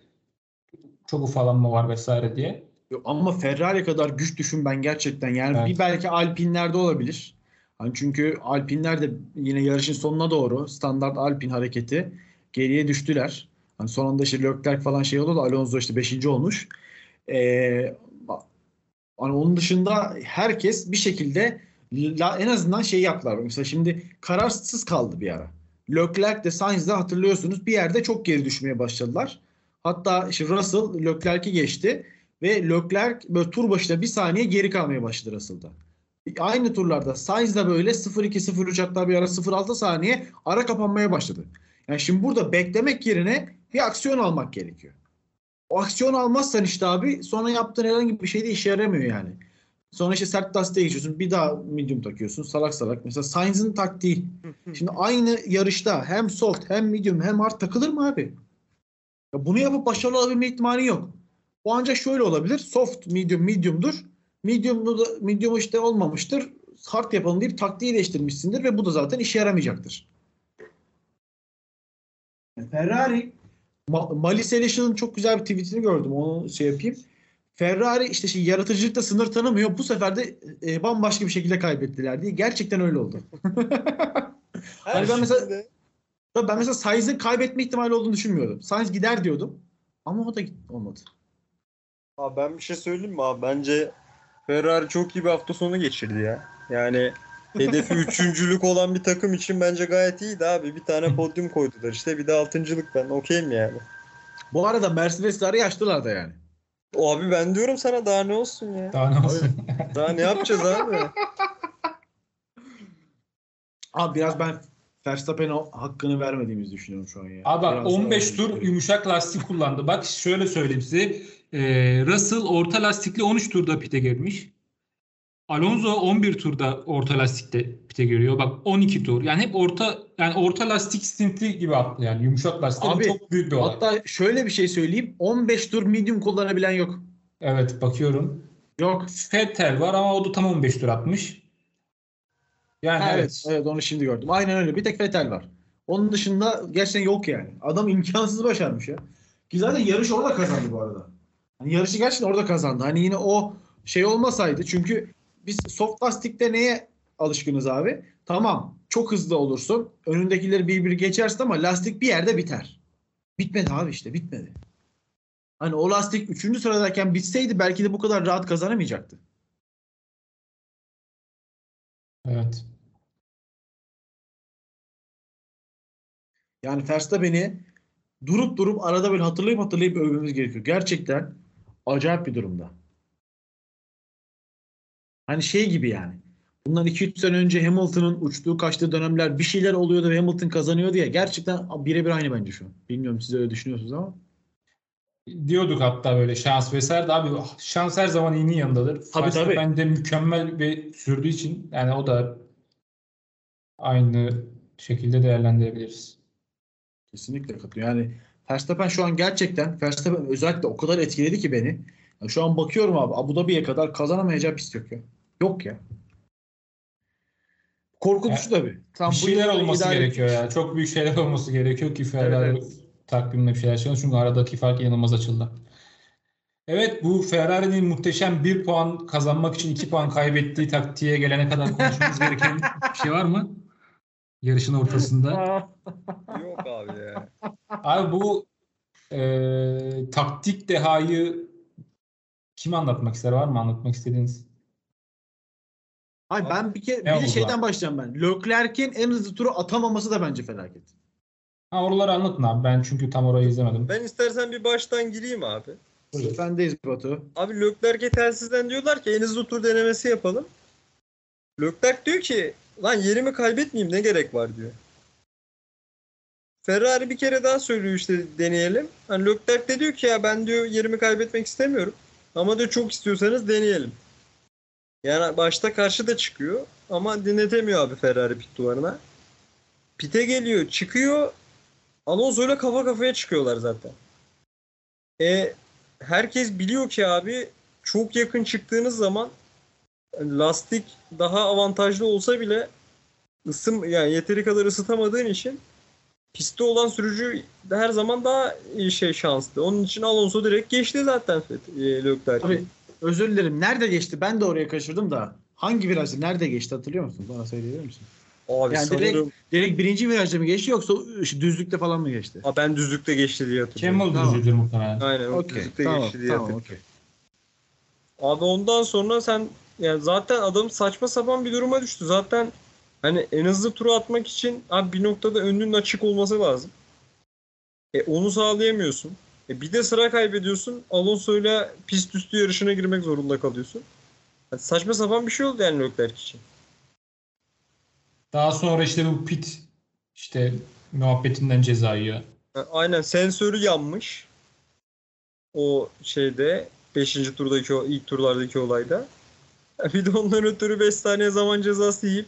Çok ufalanma var vesaire diye. Yok, Ama Ferrari kadar güç düşün ben gerçekten. Yani Evet. bir belki Alpinlerde olabilir. Hani çünkü Alpinler de yine yarışın sonuna doğru standart Alpin hareketi geriye düştüler. Hani sonunda işte Leclerc falan şey oldu da Alonso işte 5. olmuş. Ee, hani onun dışında herkes bir şekilde la- en azından şey yaptılar. Mesela şimdi kararsız kaldı bir ara. Leclerc de Sainz de hatırlıyorsunuz bir yerde çok geri düşmeye başladılar. Hatta işte Russell Leclerc'i geçti ve Leclerc böyle tur başına bir saniye geri kalmaya başladı Russell'da. Aynı turlarda Sainz de böyle 0-2-0-3 hatta bir ara 0-6 saniye ara kapanmaya başladı. Yani şimdi burada beklemek yerine bir aksiyon almak gerekiyor. O aksiyon almazsan işte abi sonra yaptığın herhangi bir şey de işe yaramıyor yani. Sonra işte sert lastiğe geçiyorsun. Bir daha medium takıyorsun. Salak salak. Mesela Sainz'ın taktiği. Şimdi aynı yarışta hem soft hem medium hem hard takılır mı abi? Ya bunu yapıp başarılı olabilme ihtimali yok. O ancak şöyle olabilir. Soft, medium, medium'dur. Medium'u da, medium işte olmamıştır. Hard yapalım deyip taktiği değiştirmişsindir ve bu da zaten işe yaramayacaktır. Ferrari Ma- Mali Selişan'ın çok güzel bir tweetini gördüm. Onu şey yapayım. Ferrari işte şey, yaratıcılıkta sınır tanımıyor. Bu sefer de e, bambaşka bir şekilde kaybettiler diye. Gerçekten öyle oldu. Hani ben mesela- Ben mesela Sainz'in kaybetme ihtimali olduğunu düşünmüyordum. Sainz gider diyordum. Ama o da olmadı. Abi ben bir şey söyleyeyim mi abi? Bence Ferrari çok iyi bir hafta sonu geçirdi ya. Yani hedefi üçüncülük olan bir takım için bence gayet iyiydi abi. Bir tane podyum koydular işte. Bir de altıncılık ben okeyim yani. Bu arada Mercedes'leri açtılar da yani. O abi ben diyorum sana daha ne olsun ya. Daha ne olsun? Daha ne yapacağız abi? Abi biraz ben Verstappen'e hakkını vermediğimizi düşünüyorum şu an ya. Abi bak, Biraz 15 daha- tur yumuşak lastik kullandı. Bak şöyle söyleyeyim size. Ee, Russell orta lastikli 13 turda pite girmiş. Alonso 11 turda orta lastikte pite giriyor. Bak 12 tur. Yani hep orta yani orta lastik stinti gibi attı yani yumuşak lastik. Abi, çok büyük bir olay. Hatta şöyle bir şey söyleyeyim. 15 tur medium kullanabilen yok. Evet bakıyorum. Yok. Vettel var ama o da tam 15 tur atmış. Yani Evet. evet. evet. onu şimdi gördüm. Aynen öyle. Bir tek Vettel var. Onun dışında gerçekten yok yani. Adam imkansız başarmış ya. Ki zaten yarış orada kazandı bu arada. Hani yarışı gerçekten orada kazandı. Hani yine o şey olmasaydı çünkü biz soft lastikte neye alışkınız abi? Tamam çok hızlı olursun. Önündekileri bir bir geçersin ama lastik bir yerde biter. Bitmedi abi işte bitmedi. Hani o lastik 3. sıradayken bitseydi belki de bu kadar rahat kazanamayacaktı. Evet. Yani Verstappen'i durup durup arada böyle hatırlayıp hatırlayıp övmemiz gerekiyor. Gerçekten acayip bir durumda. Hani şey gibi yani. Bundan 2-3 sene önce Hamilton'ın uçtuğu kaçtığı dönemler bir şeyler oluyordu ve Hamilton kazanıyordu ya. Gerçekten birebir aynı bence şu an. Bilmiyorum siz öyle düşünüyorsunuz ama. Diyorduk hatta böyle şans vesaire de abi şans her zaman iyinin yanındadır. Tabii, Verstappen de mükemmel ve sürdüğü için yani o da aynı şekilde değerlendirebiliriz. Kesinlikle katılıyorum. Yani Verstappen şu an gerçekten Verstappen özellikle o kadar etkiledi ki beni. Ya şu an bakıyorum abi Abu Dhabi'ye kadar kazanamayacağı pist yok ya. Yok ya. Korkutucu tabii. Tam bir şeyler olması idare- gerekiyor ya. Çok büyük şeyler olması gerekiyor ki Ferrari Evet, evet. takvimde bir şeyler çıkıyor. Çünkü aradaki fark inanılmaz açıldı. Evet bu Ferrari'nin muhteşem bir puan kazanmak için iki puan kaybettiği taktiğe gelene kadar konuşmamız gereken bir şey var mı? Yarışın ortasında. Yok abi ya. Abi bu e, taktik dehayı kim anlatmak ister? Var mı anlatmak istediğiniz? Hayır ben bir kere bir de şeyden lan? başlayacağım ben. Leclerc'in en hızlı turu atamaması da bence felaket. Ha oraları anlatın abi. Ben çünkü tam orayı izlemedim. Ben istersen bir baştan gireyim abi. Sendeyiz Batu. Abi Leclerc'e telsizden diyorlar ki en hızlı tur denemesi yapalım. Leclerc diyor ki lan yerimi kaybetmeyeyim ne gerek var diyor. Ferrari bir kere daha söylüyor işte deneyelim. Hani Leclerc de diyor ki ya ben diyor yerimi kaybetmek istemiyorum. Ama diyor çok istiyorsanız deneyelim. Yani başta karşı da çıkıyor ama dinletemiyor abi Ferrari pit duvarına. Pite geliyor, çıkıyor. Alonso ile kafa kafaya çıkıyorlar zaten. E herkes biliyor ki abi çok yakın çıktığınız zaman lastik daha avantajlı olsa bile ısım yani yeteri kadar ısıtamadığın için pistte olan sürücü de her zaman daha iyi şey şanslı. Onun için Alonso direkt geçti zaten e, Leclerc'i. Abi özür dilerim. Nerede geçti? Ben de oraya kaçırdım da. Hangi virajda nerede geçti hatırlıyor musun? Bana söyleyebilir misin? Abi Yani sanırım Direkt birinci virajda mı geçti yoksa düzlükte falan mı geçti? Aa, ben düzlükte geçti diye hatırlıyorum. Kemal Tamam. düzüdür muhtemelen. Aynen o Okey. düzlükte Tamam, geçti diye tamam, hatırlıyorum. okey. Abi ondan sonra sen yani zaten adam saçma sapan bir duruma düştü. Zaten hani en hızlı turu atmak için abi bir noktada önünün açık olması lazım. E onu sağlayamıyorsun. E bir de sıra kaybediyorsun. Alonso'yla pist üstü yarışına girmek zorunda kalıyorsun. Yani saçma sapan bir şey oldu yani Leclerc için. Daha sonra işte bu pit işte muhabbetinden ceza yiyor. Ha, Aynen sensörü yanmış. O şeyde 5. turdaki o ilk turlardaki olayda. Ha, Bir de ondan ötürü 5 saniye zaman cezası yiyip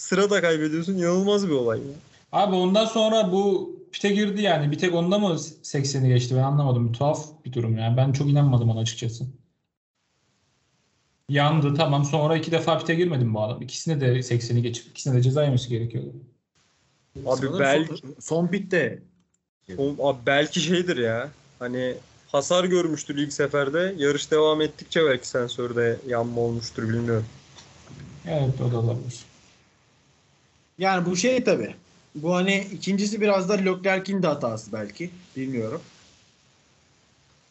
sıra da kaybediyorsun. İnanılmaz bir olay ya. Abi ondan sonra bu pite girdi yani. Bir tek onda mı 80'i geçti ben anlamadım. Tuhaf bir durum yani. Ben çok inanmadım ona açıkçası. Yandı tamam. Sonra iki defa pite girmedim bu adam. İkisine de 80'i geçip ikisine de ceza yemesi gerekiyordu. Abi Sanırım belki son, son pitte o- abi belki şeydir ya. Hani hasar görmüştür ilk seferde. Yarış devam ettikçe belki sensörde yanma olmuştur bilmiyorum. Evet o da olabilir. Yani bu şey tabi. Bu hani ikincisi biraz da Leclerc'in de hatası belki. Bilmiyorum.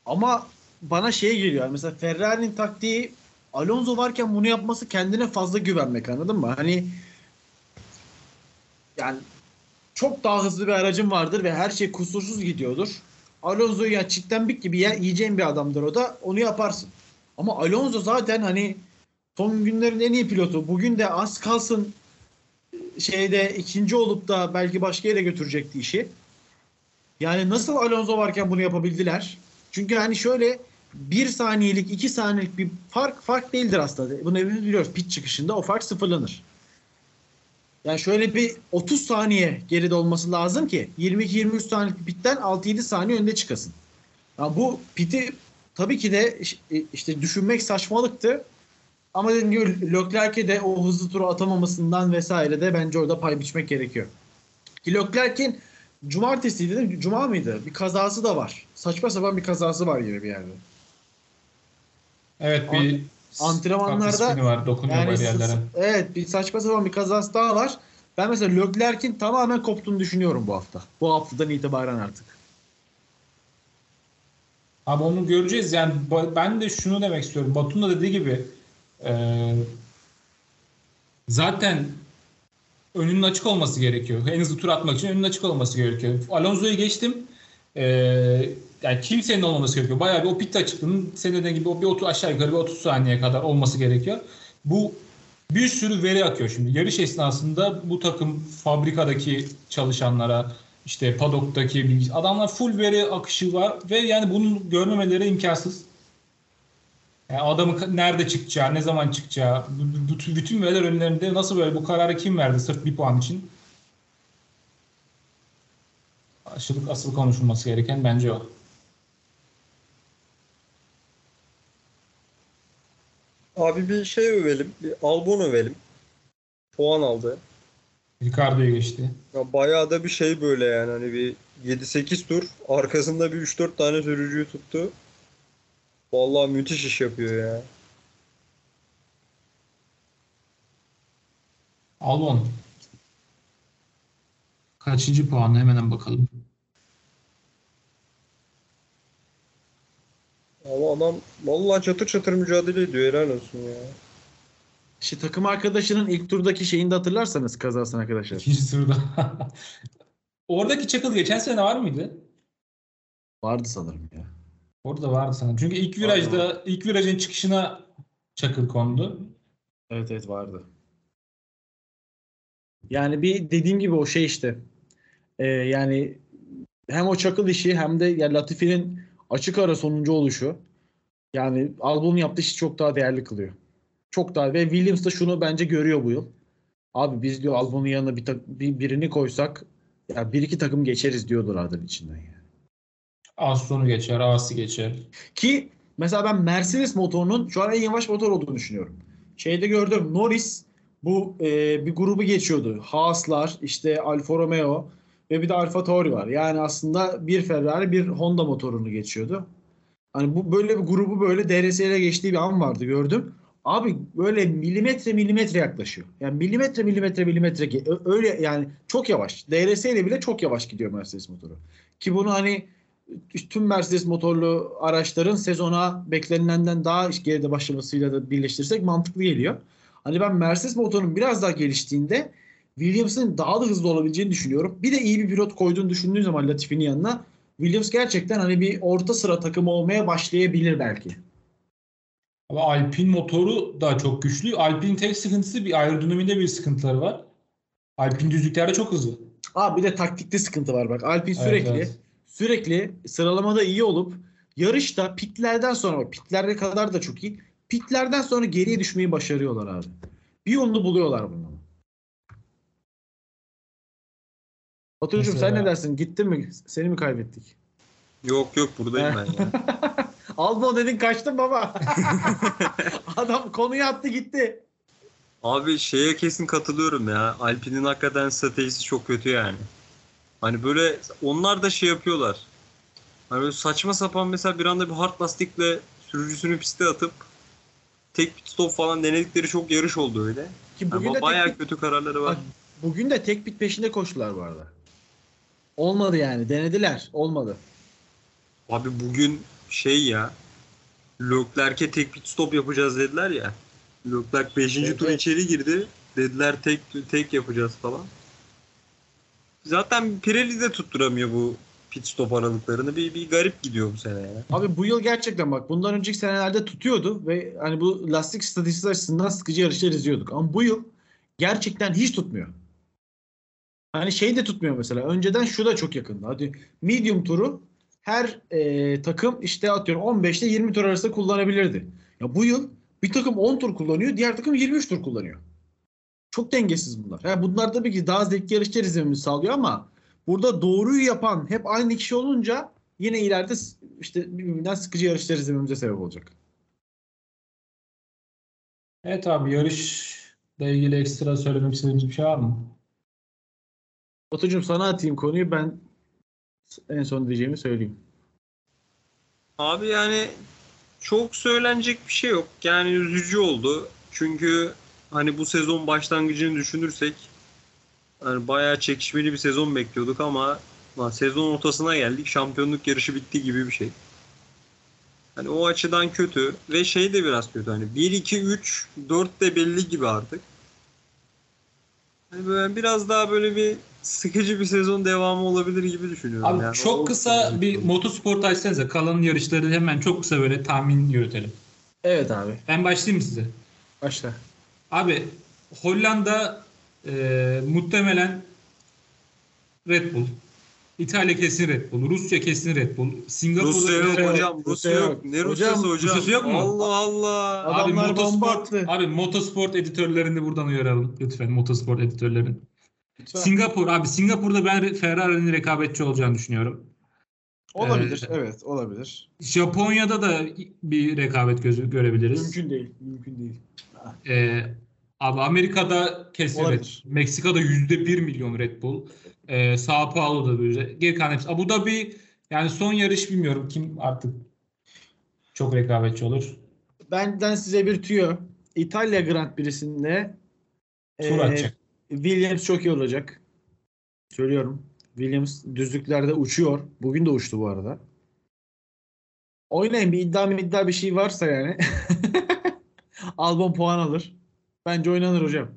Ama bana şey geliyor. Mesela Ferrari'nin taktiği Alonso varken bunu yapması kendine fazla güvenmek anladın mı? Hani yani çok daha hızlı bir aracın vardır ve her şey kusursuz gidiyordur. Alonso'yu ya çitlenbik gibi ya, yiyeceğin bir adamdır o da onu yaparsın. Ama Alonso zaten hani son günlerin en iyi pilotu. Bugün de az kalsın şeyde ikinci olup da belki başka yere götürecekti işi. Yani nasıl Alonso varken bunu yapabildiler? Çünkü hani şöyle bir saniyelik, iki saniyelik bir fark fark değildir aslında. Bunu hepimiz biliyoruz. Pit çıkışında o fark sıfırlanır. Yani şöyle bir 30 saniye geride olması lazım ki 22-23 saniyelik pitten 6-7 saniye önde çıkasın. Ya bu piti tabii ki de işte düşünmek saçmalıktı. Ama dediğim gibi Leclerc'e de o hızlı turu atamamasından vesaire de bence orada pay biçmek gerekiyor. Ki Leclerc'in cumartesiydi değil mi? Cuma mıydı? Bir kazası da var. Saçma sapan bir kazası var gibi bir yerde. Evet bir Antrenmanlarda var. Dokunuyor Yani yerlere. evet bir saçma sapan bir kazası daha var. Ben mesela Leclerc'in tamamen koptuğunu düşünüyorum bu hafta. Bu haftadan itibaren artık. Abi onu göreceğiz. Yani ben de şunu demek istiyorum. Batu'nun da dediği gibi e, zaten önünün açık olması gerekiyor. En hızlı tur atmak için önünün açık olması gerekiyor. Alonso'yu geçtim. E, yani kimsenin olmaması gerekiyor. Bayağı bir o pit açıklığının senin dediğin gibi o bir 30, aşağı yukarı bir 30 saniye kadar olması gerekiyor. Bu bir sürü veri akıyor şimdi. Yarış esnasında bu takım fabrikadaki çalışanlara, işte padoktaki bilgi, adamlar full veri akışı var ve yani bunu görmemeleri imkansız. Yani adamın nerede çıkacağı, ne zaman çıkacağı, bütün, bütün veriler önlerinde nasıl böyle bu kararı kim verdi sırf bir puan için? Asıl, asıl konuşulması gereken bence o. Abi bir şey övelim. Bir Albon övelim. Puan aldı. Ricardo'yu geçti. Ya bayağı da bir şey böyle yani hani bir 7-8 tur arkasında bir 3-4 tane sürücüyü tuttu. Vallahi müthiş iş yapıyor ya. Albon. Kaçıncı puanı hemen bakalım. Ama adam vallahi çatır çatır mücadele ediyor helal olsun ya. İşte takım arkadaşının ilk turdaki şeyini de hatırlarsanız kazasını arkadaşlar. İkinci turda. Oradaki çakıl geçen sene var mıydı? Vardı sanırım ya. Orada vardı sanırım. Çünkü ilk virajda, ilk virajın çıkışına çakıl kondu. Evet evet vardı. Yani bir dediğim gibi o şey işte. Ee, yani hem o çakıl işi hem de ya Latifi'nin açık ara sonuncu oluşu. Yani Albon'un yaptığı işi çok daha değerli kılıyor. Çok daha ve Williams da şunu bence görüyor bu yıl. Abi biz diyor Albon'un yanına bir, bir birini koysak ya bir iki takım geçeriz diyordur adın içinden yani. Az sonu geçer, Ağası geçer. Ki mesela ben Mercedes motorunun şu an en yavaş motor olduğunu düşünüyorum. Şeyde gördüm. Norris bu e, bir grubu geçiyordu. Haas'lar, işte Alfa Romeo ve bir de Alfa Tauri var. Yani aslında bir Ferrari, bir Honda motorunu geçiyordu. Hani bu böyle bir grubu böyle DRS ile geçtiği bir an vardı gördüm. Abi böyle milimetre milimetre yaklaşıyor. Yani milimetre milimetre milimetre öyle yani çok yavaş. DRS ile bile çok yavaş gidiyor Mercedes motoru. Ki bunu hani tüm Mercedes motorlu araçların sezona beklenilenden daha geride başlamasıyla da birleştirirsek mantıklı geliyor. Hani ben Mercedes motorunun biraz daha geliştiğinde Williams'ın daha da hızlı olabileceğini düşünüyorum. Bir de iyi bir pilot koyduğunu düşündüğün zaman Latifi'nin yanına Williams gerçekten hani bir orta sıra takımı olmaya başlayabilir belki. Ama Alpine motoru da çok güçlü. Alpine tek sıkıntısı bir aerodinamide bir sıkıntıları var. Alpine düzlüklerde çok hızlı. Abi bir de taktikte sıkıntı var bak. Alpine Evet, sürekli evet. Sürekli sıralamada iyi olup yarışta pitlerden sonra pitlerde kadar da çok iyi. Pitlerden sonra geriye düşmeyi başarıyorlar abi. Bir yolunu buluyorlar bunu. Batucuğum sen ne dersin? Gittin mi? Seni mi kaybettik? Yok yok buradayım ben ya. Alma dedin kaçtın baba. Adam konuyu attı gitti. Abi şeye kesin katılıyorum ya. Alpine'in hakikaten stratejisi çok kötü yani. Hani böyle onlar da şey yapıyorlar. Hani böyle saçma sapan mesela bir anda bir hard lastikle sürücüsünü piste atıp tek pit stop falan denedikleri çok yarış oldu öyle. Ki Yani bugün de bayağı kötü kararları var. Bak, bugün de tek bit peşinde koştular bu arada. Olmadı yani. Denediler. Olmadı. Abi bugün şey ya Leclerc'e tek pit stop yapacağız dediler ya. Leclerc 5. Evet, tur içeri girdi. Dediler tek tek yapacağız falan. Zaten Pirelli de tutturamıyor bu pit stop aralıklarını. Bir, bir garip gidiyor bu sene ya. Abi bu yıl gerçekten bak bundan önceki senelerde tutuyordu ve hani bu lastik stratejisi açısından sıkıcı yarışlar izliyorduk. Ama bu yıl gerçekten hiç tutmuyor. Hani şey de tutmuyor mesela. Önceden şu da çok yakındı. Hadi medium turu her e, takım işte atıyorum 15 ile 20 tur arasında kullanabilirdi. Ya bu yıl bir takım 10 tur kullanıyor, diğer takım 23 tur kullanıyor. Çok dengesiz bunlar. Yani bunlar tabii ki daha zevkli yarışlar izlememizi sağlıyor ama burada doğruyu yapan hep aynı kişi olunca yine ileride işte birbirinden sıkıcı yarışlar izlememize sebep olacak. Evet abi yarışla ilgili ekstra söylemek istediğiniz bir şey var mı? Batucuğum sana atayım konuyu ben en son diyeceğimi söyleyeyim. Abi yani çok söylenecek bir şey yok. Yani üzücü oldu. Çünkü hani bu sezon başlangıcını düşünürsek hani bayağı çekişmeli bir sezon bekliyorduk ama lan sezon ortasına geldik. Şampiyonluk yarışı bitti gibi bir şey. Hani o açıdan kötü ve şey de biraz kötü. Hani 1 2 3 4 de belli gibi artık. Hani böyle biraz daha böyle bir sıkıcı bir sezon devamı olabilir gibi düşünüyorum. Abi yani. çok O- kısa bir motosport açsanıza kalan yarışları hemen çok kısa böyle tahmin yürütelim. Evet abi. Ben başlayayım mı size? Başla. Abi Hollanda e, muhtemelen Red Bull. İtalya kesin Red Bull. Rusya kesin Red Bull. Singapur Rusya yok hocam. Rusya Rusya yok. Ne Rusyası hocam? Rusyası yok mu? Allah Allah. Abi Adamlar bomba attı. abi motosport editörlerini buradan uyaralım lütfen motosport editörlerini. Lütfen. Singapur abi Singapur'da ben Ferrari'nin rekabetçi olacağını düşünüyorum. Olabilir. Ee, evet olabilir. Japonya'da da bir rekabet gözü görebiliriz. Mümkün değil. Mümkün değil. Ee, abi Amerika'da kesin Olabilir. Red Meksika'da yüzde bir milyon Red Bull. Ee, Sao Paulo'da böyle. Geri kalan hepsi. Abu Dhabi yani son yarış bilmiyorum kim artık çok rekabetçi olur. Benden size bir tüyo. İtalya Grand Prix'sinde Tur eee, atacak. Williams çok iyi olacak. Söylüyorum. Williams düzlüklerde uçuyor. Bugün de uçtu bu arada. Oynayın bir iddia iddia bir şey varsa yani. Albon puan alır. Bence oynanır hocam.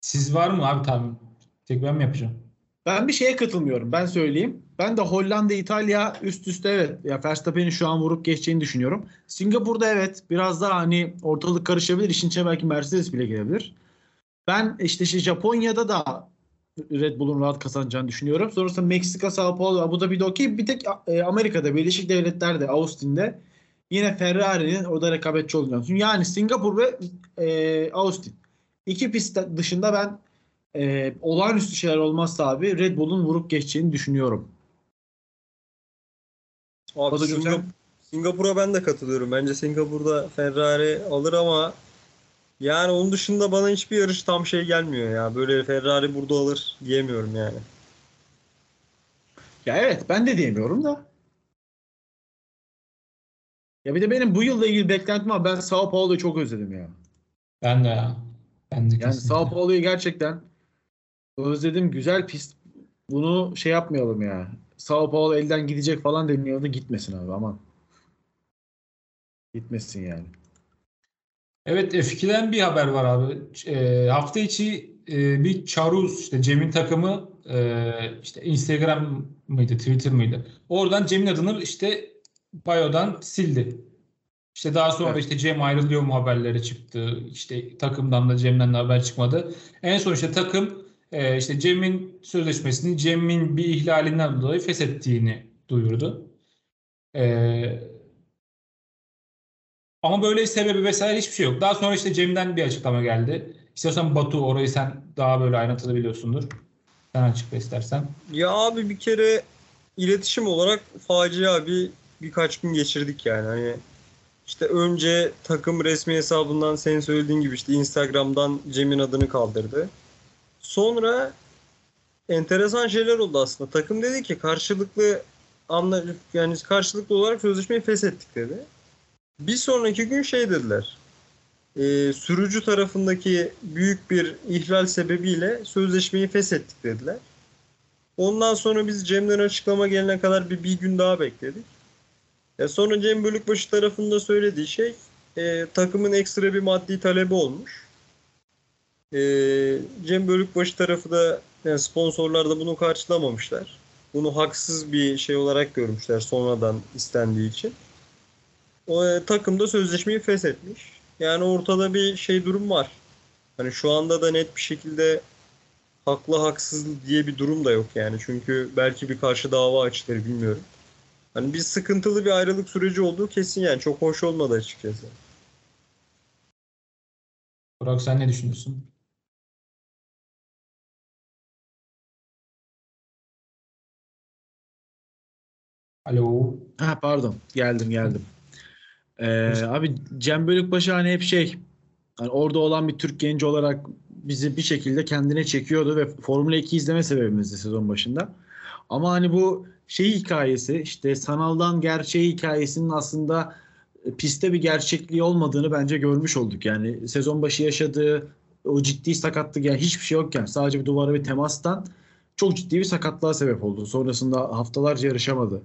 Siz var mı abi tahmin? Tek ben mi yapacağım? Ben bir şeye katılmıyorum. Ben söyleyeyim. Ben de Hollanda, İtalya üst üste evet. Ya Verstappen'in şu an vurup geçeceğini düşünüyorum. Singapur'da evet biraz daha hani ortalık karışabilir. İşin içine belki Mercedes bile girebilir. Ben işte şey Japonya'da da Red Bull'un rahat kazanacağını düşünüyorum. Sonrasında Meksika, Sao Paulo, Abu Dhabi'de okey. Bir tek e, Amerika'da, Birleşik Devletler'de, Austin'de yine Ferrari'nin orada rekabetçi olacağını düşünüyorum. Yani Singapur ve e, Austin. İki pist dışında ben e, olağanüstü şeyler olmazsa abi Red Bull'un vurup geçeceğini düşünüyorum. Abi Singapur, sen? Singapur'a ben de katılıyorum. Bence Singapur'da Ferrari alır ama yani onun dışında bana hiçbir yarış tam şey gelmiyor ya. Böyle Ferrari burada alır diyemiyorum yani. Ya evet ben de diyemiyorum da. Ya bir de benim bu yılla ilgili beklentim var. Ben Sao Paulo'yu çok özledim ya. Ben de ya. Ben de Yani kesinlikle. Sao Paulo'yu gerçekten özledim. Güzel pist. Bunu şey yapmayalım ya. Sao Paulo elden gidecek falan deniyordu. Gitmesin abi aman. Gitmesin yani. Evet F2'den bir haber var abi. E, hafta içi e, bir Charuz işte Cem'in takımı e, işte Instagram mıydı Twitter mıydı? Oradan Cem'in adını işte Bayo'dan sildi. İşte daha sonra Evet. işte Cem ayrılıyor mu haberleri çıktı. İşte takımdan da Cem'den de haber çıkmadı. En son işte takım e, işte Cem'in sözleşmesini Cem'in bir ihlalinden dolayı feshettiğini duyurdu. E, ama böyle sebebi vesaire hiçbir şey yok. Daha sonra işte Cem'den bir açıklama geldi. İstiyorsan Batu orayı sen daha böyle ayrıntılı biliyorsundur. Sen açıkla istersen. Ya abi bir kere iletişim olarak facia bir birkaç gün geçirdik yani. Hani işte önce takım resmi hesabından senin söylediğin gibi işte Instagram'dan Cem'in adını kaldırdı. Sonra enteresan şeyler oldu aslında. Takım dedi ki karşılıklı anla yani karşılıklı olarak sözleşmeyi feshettik dedi. Bir sonraki gün şey dediler. e, sürücü tarafındaki büyük bir ihlal sebebiyle sözleşmeyi feshettik dediler. Ondan sonra biz Cem'den açıklama gelene kadar bir, bir gün daha bekledik. Ya sonra Cem Bölükbaşı tarafında söylediği şey e, takımın ekstra bir maddi talebi olmuş. E, Cem Bölükbaşı tarafı da yani sponsorlar da bunu karşılamamışlar. Bunu haksız bir şey olarak görmüşler sonradan istendiği için. O e, takım da sözleşmeyi feshetmiş. Yani ortada bir şey durum var. Hani şu anda da net bir şekilde haklı haksız diye bir durum da yok yani. Çünkü belki bir karşı dava açılır bilmiyorum. Hani bir sıkıntılı bir ayrılık süreci olduğu kesin yani. Çok hoş olmadı açıkçası. Burak sen ne düşünüyorsun? Alo. Ha pardon. Geldim geldim. Ee, abi Cem Bölükbaşı hani hep şey hani orada olan bir Türk genci olarak bizi bir şekilde kendine çekiyordu ve Formula 2 izleme sebebimizdi sezon başında. Ama hani bu şey hikayesi işte sanaldan gerçeği hikayesinin aslında e, pistte bir gerçekliği olmadığını bence görmüş olduk. Yani sezon başı yaşadığı o ciddi sakatlık yani hiçbir şey yokken sadece bir duvara bir temastan çok ciddi bir sakatlığa sebep oldu. Sonrasında haftalarca yarışamadı.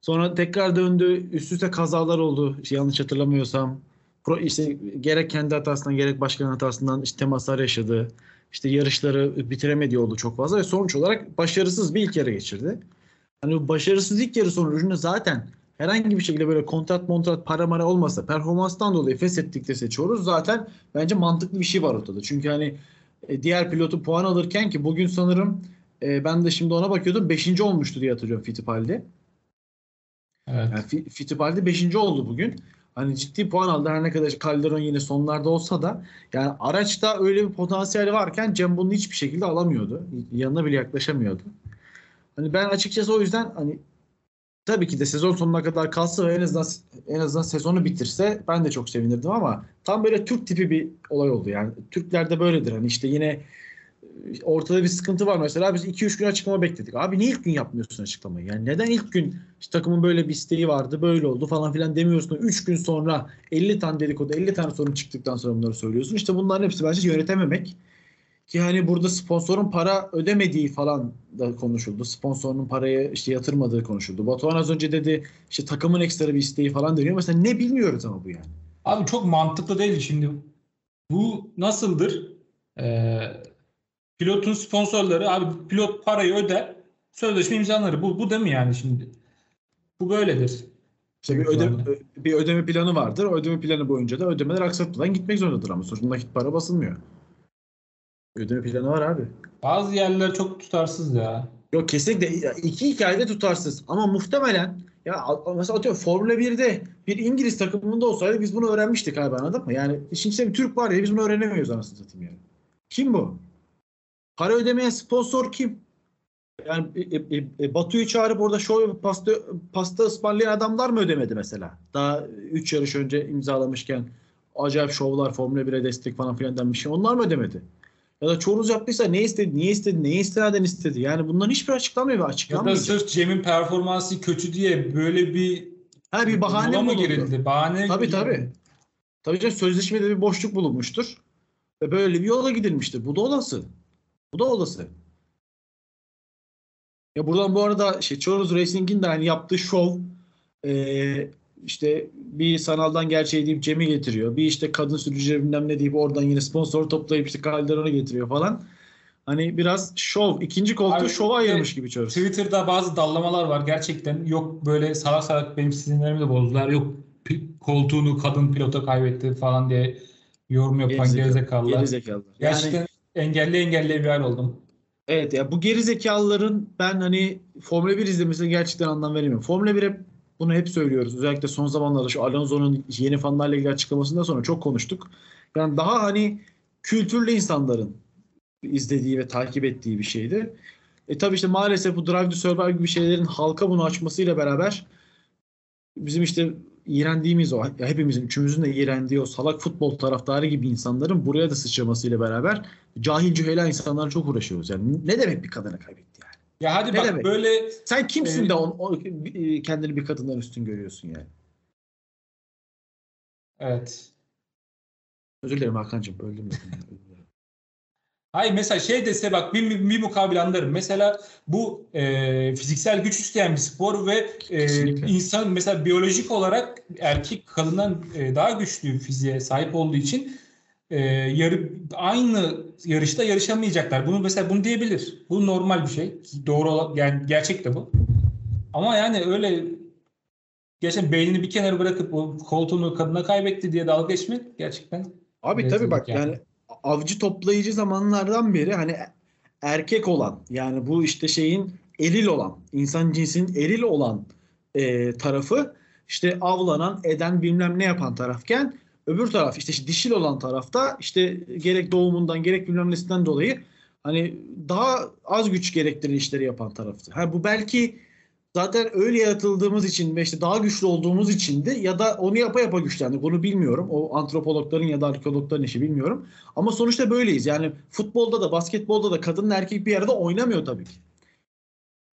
Sonra tekrar döndü. Üst üste kazalar oldu. Yanlış hatırlamıyorsam. Pro, işte gerek kendi hatasından gerek başkanın hatasından işte temaslar yaşadı. İşte yarışları bitiremediği oldu çok fazla ve sonuç olarak başarısız bir ilk yarı geçirdi. Hani bu başarısız ilk yarı sonucunda zaten herhangi bir şekilde böyle kontrat montrat para mara olmasa performanstan dolayı feshettik de seçiyoruz. Zaten bence mantıklı bir şey var ortada. Çünkü hani e, diğer pilotu puan alırken ki bugün sanırım e, ben de şimdi ona bakıyordum 5. olmuştu diye hatırlıyorum Fittipaldi. Evet. Yani Fi- Fittipaldi 5. oldu bugün. Hani ciddi puan aldı her ne kadar Calderon yine sonlarda olsa da yani araçta öyle bir potansiyeli varken Cem bunu hiçbir şekilde alamıyordu. Yanına bile yaklaşamıyordu. Hani ben açıkçası o yüzden hani tabii ki de sezon sonuna kadar kalsa ve en azından en azından sezonu bitirse ben de çok sevinirdim ama tam böyle Türk tipi bir olay oldu yani. Türklerde böyledir hani işte yine ortada bir sıkıntı var mesela biz 2-3 gün açıklama bekledik. Abi niye ilk gün yapmıyorsun açıklamayı? Yani neden ilk gün işte takımın böyle bir isteği vardı böyle oldu falan filan demiyorsun. 3 gün sonra 50 tane dedikodu 50 tane sorun çıktıktan sonra bunları söylüyorsun. İşte bunların hepsi bence yönetememek. Ki hani burada sponsorun para ödemediği falan da konuşuldu. Sponsorun parayı işte yatırmadığı konuşuldu. Batuhan az önce dedi işte takımın ekstra bir isteği falan deniyor. Mesela ne bilmiyoruz ama bu yani. Abi çok mantıklı değil şimdi. Bu nasıldır? Ee, pilotun sponsorları abi pilot parayı öder, sözleşme imzaları. Bu bu değil mi yani şimdi? Bu böyledir. İşte bir ödeme, bir ödeme planı vardır. O ödeme planı boyunca da ödemeler aksatmadan gitmek zorundadır ama sonuçta nakit para basılmıyor. Ödeme planı var abi. Bazı yerler çok tutarsız ya. Yok kesinlikle Ya iki hikayede tutarsız ama muhtemelen ya mesela atıyorum Formula 1'de bir İngiliz takımında olsaydı biz bunu öğrenmiştik abi anladın mı? Yani içinde bir Türk var ya biz bunu öğrenemiyoruz anasını satayım yani. Kim bu? Para ödemeyen sponsor kim? Yani e, e, e, Batu'yu çağırıp orada şov pasta pasta ısmarlayan adamlar mı ödemedi mesela? Daha 3 yarış önce imzalamışken acayip şovlar Formula 1'e destek falan filan denmiş. Onlar mı ödemedi? Ya da çoğunuz yaptıysa ne istedi, niye istedi, neye istinaden istedi? Yani bunların hiçbir açıklanmıyor ve Ya da açıklanmayacak. sırf Cem'in performansı kötü diye böyle bir Ha bir bahane mı girildi? Bahane Tabii tabii. Tabii canım sözleşmede bir boşluk bulunmuştur. Ve böyle bir yola gidilmiştir. Bu da olası. Bu da olası. Ya buradan bu arada şey Chorus Racing'in de hani yaptığı şov eee, işte bir sanaldan gerçeği deyip Cem'i getiriyor. Bir işte kadın sürücüler bilmem ne deyip oradan yine sponsor toplayıp işte Calderon'u getiriyor falan. Hani biraz şov. ikinci koltuğu Abi, şova ayırmış gibi Chorus. Twitter'da bazı dallamalar var gerçekten. Yok böyle salak salak benim sinirlerimi de bozdular. Yok koltuğunu kadın pilota kaybetti falan diye yorum yapan Gerizekalı. gerizekalılar. Gerizekalılar. Yani- Gerçekten engelli engelli hal oldum. Evet ya bu geri zekalıların ben hani Formula 1 izlemesine gerçekten anlam veremiyorum. Formula 1'e bunu hep söylüyoruz. Özellikle son zamanlarda şu Alonso'nun yeni fanlarla ilgili açıklamasından sonra çok konuştuk. Yani daha hani kültürlü insanların izlediği ve takip ettiği bir şeydi. E tabii işte maalesef bu Drive to Survive gibi şeylerin halka bunu açmasıyla beraber bizim işte iğrendiğimiz o hepimizin üçümüzün de iğrendiği o salak futbol taraftarı gibi insanların buraya da sıçramasıyla beraber cahil cühela insanlarla çok uğraşıyoruz. Yani ne demek bir kadını kaybetti yani? Ya hadi Ne bak demek? böyle Sen kimsin Ee, de on, o- e, kendini bir kadından üstün görüyorsun yani? evet. Özür dilerim Hakan'cığım böldüm. Hayır mesela şey dese bak bir, bir mukabil anlarım. Mesela bu e, fiziksel güç isteyen bir spor ve e, Kesinlikle. insan mesela biyolojik olarak erkek kadından e, daha güçlü fiziğe sahip olduğu için e, yarı, aynı yarışta yarışamayacaklar. Bunu mesela bunu diyebilir. Bu normal bir şey. Doğru olan, yani gerçek de bu. Ama yani öyle gerçekten beynini bir kenara bırakıp o koltuğunu kadına kaybetti diye dalga geçmek gerçekten Abi tabii bak yani. yani avcı toplayıcı zamanlardan beri hani erkek olan yani bu işte şeyin eril olan insan cinsinin eril olan e, tarafı işte avlanan eden bilmem ne yapan tarafken öbür taraf işte dişil olan tarafta işte gerek doğumundan gerek bilmem nesinden dolayı hani daha az güç gerektiren işleri yapan taraftı. Ha bu belki zaten öyle yaratıldığımız için ve işte daha güçlü olduğumuz için de ya da onu yapa yapa güçlendik. Bunu bilmiyorum. O antropologların ya da arkeologların işi bilmiyorum. Ama sonuçta böyleyiz. Yani futbolda da basketbolda da kadın erkek bir arada oynamıyor tabii ki.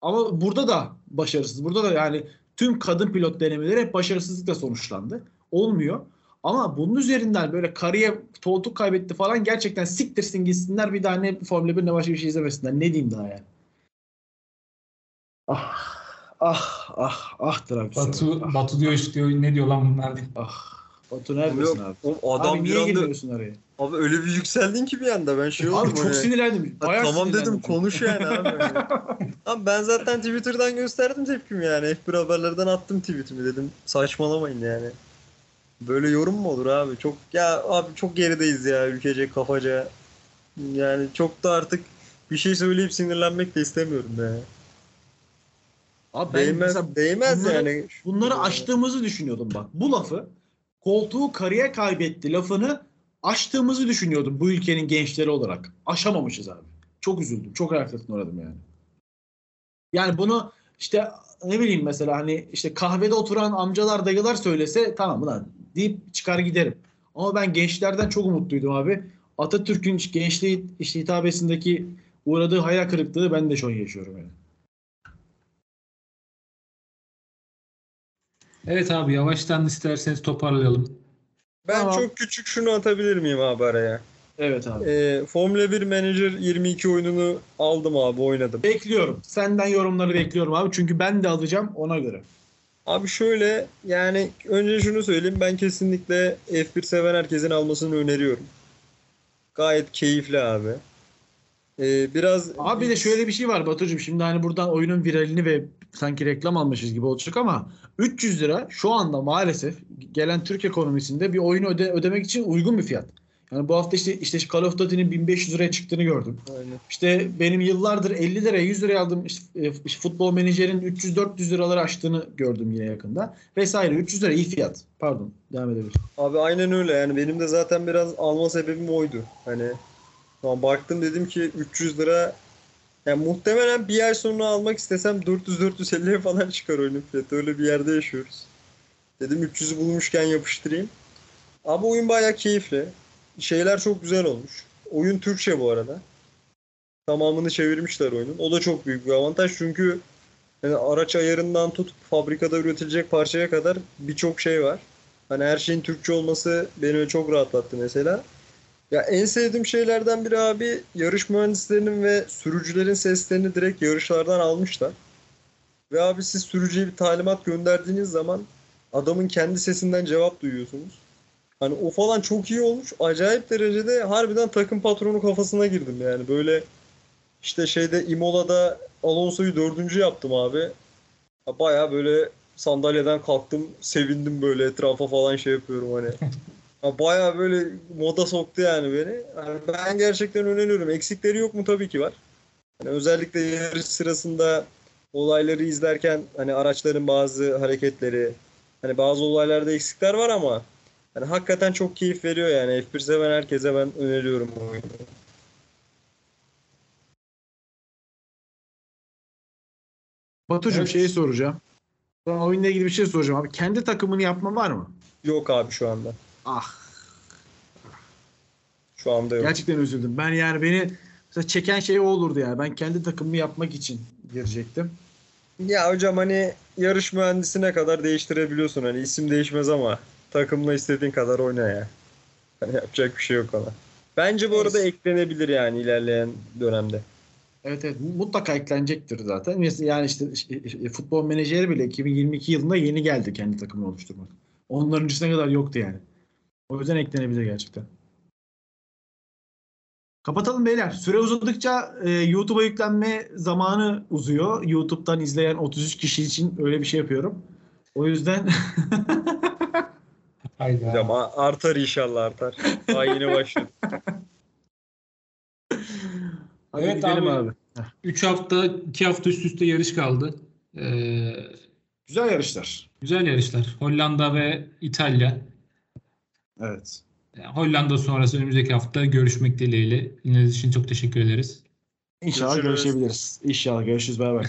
Ama burada da başarısız. Burada da yani tüm kadın pilot denemeleri hep başarısızlıkla sonuçlandı. Olmuyor. Ama bunun üzerinden böyle kariye koltuk kaybetti falan gerçekten siktirsin gitsinler bir daha ne Formula 1 ne başka bir şey izlemesinler. Ne diyeyim daha yani. Ah ah ah ah Travis. Batu, ah, Batu diyor işte diyor, ne diyor lan bunlar diye. ah. Batu neredesin abi? O adam abi niye anda girmiyorsun araya? abi öyle bir yükseldin ki bir anda ben şey oldum. Abi çok sinirlendim. Ha, Bayağı tamam sinirlendim dedim çünkü. konuş yani abi. abi ben zaten Twitter'dan gösterdim tepkimi yani. F1 haberlerden attım tweetimi dedim. Saçmalamayın yani. Böyle yorum mu olur abi? Çok ya abi çok gerideyiz ya ülkece kafaca. Yani çok da artık bir şey söyleyip sinirlenmek de istemiyorum ya. Abi ben Değmez, mesela değmez bunları- yani. bunları aştığımızı düşünüyordum bak. Bu lafı koltuğu karıya kaybetti lafını aştığımızı düşünüyordum bu ülkenin gençleri olarak. Aşamamışız abi. Çok üzüldüm. Çok hayal uğradım yani. Yani bunu işte ne bileyim mesela hani işte kahvede oturan amcalar dayılar söylese tamam lan deyip çıkar giderim. Ama ben gençlerden çok umutluydum abi. Atatürk'ün gençliği işte hitabesindeki uğradığı hayal kırıklığı ben de şu an yaşıyorum yani. Evet abi yavaştan isterseniz toparlayalım. Ben Tamam. çok küçük şunu atabilir miyim abi araya? Evet abi. Ee, Formula 1 Manager 22 oyununu aldım abi oynadım. Bekliyorum. Senden yorumları bekliyorum abi. Çünkü ben de alacağım ona göre. Abi şöyle yani önce şunu söyleyeyim ben kesinlikle F1 seven herkesin almasını öneriyorum. Gayet keyifli abi. Ee, biraz Abi bir de şöyle bir şey var Batucuğum. Şimdi hani buradan oyunun viralini ve sanki reklam almışız gibi olacak ama 300 lira şu anda maalesef gelen Türk ekonomisinde bir oyunu öde, ödemek için uygun bir fiyat. Yani bu hafta işte işte Call of Duty'nin 1500 liraya çıktığını gördüm. Aynen. İşte benim yıllardır 50 liraya 100 liraya aldığım işte, e, futbol menajerin 300-400 liraları aştığını gördüm yine yakında. Vesaire 300 lira iyi fiyat. Pardon devam edebilir. Abi aynen öyle yani benim de zaten biraz alma sebebim oydu. Hani tamam baktım dedim ki 300 lira Yani muhtemelen bir ay sonra almak istesem 400-450'ye falan çıkar oyunun fiyatı. Öyle bir yerde yaşıyoruz. Dedim 300'ü bulmuşken yapıştırayım. Abi oyun bayağı keyifli. Şeyler çok güzel olmuş. Oyun Türkçe bu arada. Tamamını çevirmişler oyunun. O da çok büyük bir avantaj çünkü yani araç ayarından tut fabrikada üretilecek parçaya kadar birçok şey var. Hani her şeyin Türkçe olması beni çok rahatlattı mesela. Ya en sevdiğim şeylerden biri abi yarış mühendislerinin ve sürücülerin seslerini direkt yarışlardan almışlar. Ve abi siz sürücüye bir talimat gönderdiğiniz zaman adamın kendi sesinden cevap duyuyorsunuz. Hani o falan çok iyi olmuş. Acayip derecede harbiden takım patronu kafasına girdim yani. Böyle işte şeyde Imola'da Alonso'yu dördüncü yaptım abi. Ya Baya böyle sandalyeden kalktım. Sevindim böyle etrafa falan şey yapıyorum hani. Ya Baya böyle moda soktu yani beni. Yani ben gerçekten öneriyorum. Eksikleri yok mu? Tabii ki var. Hani özellikle yarış sırasında olayları izlerken hani araçların bazı hareketleri hani bazı olaylarda eksikler var ama hani hakikaten çok keyif veriyor yani. F1 seven herkese ben öneriyorum bu oyunu. Batucuğum Evet. şeyi soracağım. Ben oyunla ilgili bir şey soracağım abi. Kendi takımını yapma var mı? Yok abi şu anda. Ah Şu anda yok. gerçekten üzüldüm. Ben yani beni mesela çeken şey o olurdu yani. Ben kendi takımımı yapmak için girecektim. Ya hocam hani yarış mühendisine kadar değiştirebiliyorsun. Hani isim değişmez ama takımla istediğin kadar oyna ya. Hani yapacak bir şey yok ona. Bence bu arada eklenebilir yani ilerleyen dönemde. Evet evet mutlaka eklenecektir zaten. Yani işte e, futbol menajeri bile 2022 yılında yeni geldi kendi takımını oluşturmak. Onların öncesine kadar yoktu yani. O yüzden eklenebilir gerçekten. Kapatalım beyler. Süre uzadıkça e, YouTube'a yüklenme zamanı uzuyor. YouTube'dan izleyen 33 kişi için öyle bir şey yapıyorum. O yüzden Hayda. Hocam a- artar inşallah artar. Daha yeni başladı. Hadi Evet gidelim abi. abi. 3 hafta, 2 hafta üst üste yarış kaldı. Ee, Güzel yarışlar. güzel yarışlar. Hollanda ve İtalya. Evet. Hollanda sonrası önümüzdeki hafta görüşmek dileğiyle. Dinlediğiniz için çok teşekkür ederiz. İnşallah Görüşürüz. görüşebiliriz. İnşallah görüşürüz. Bay bay.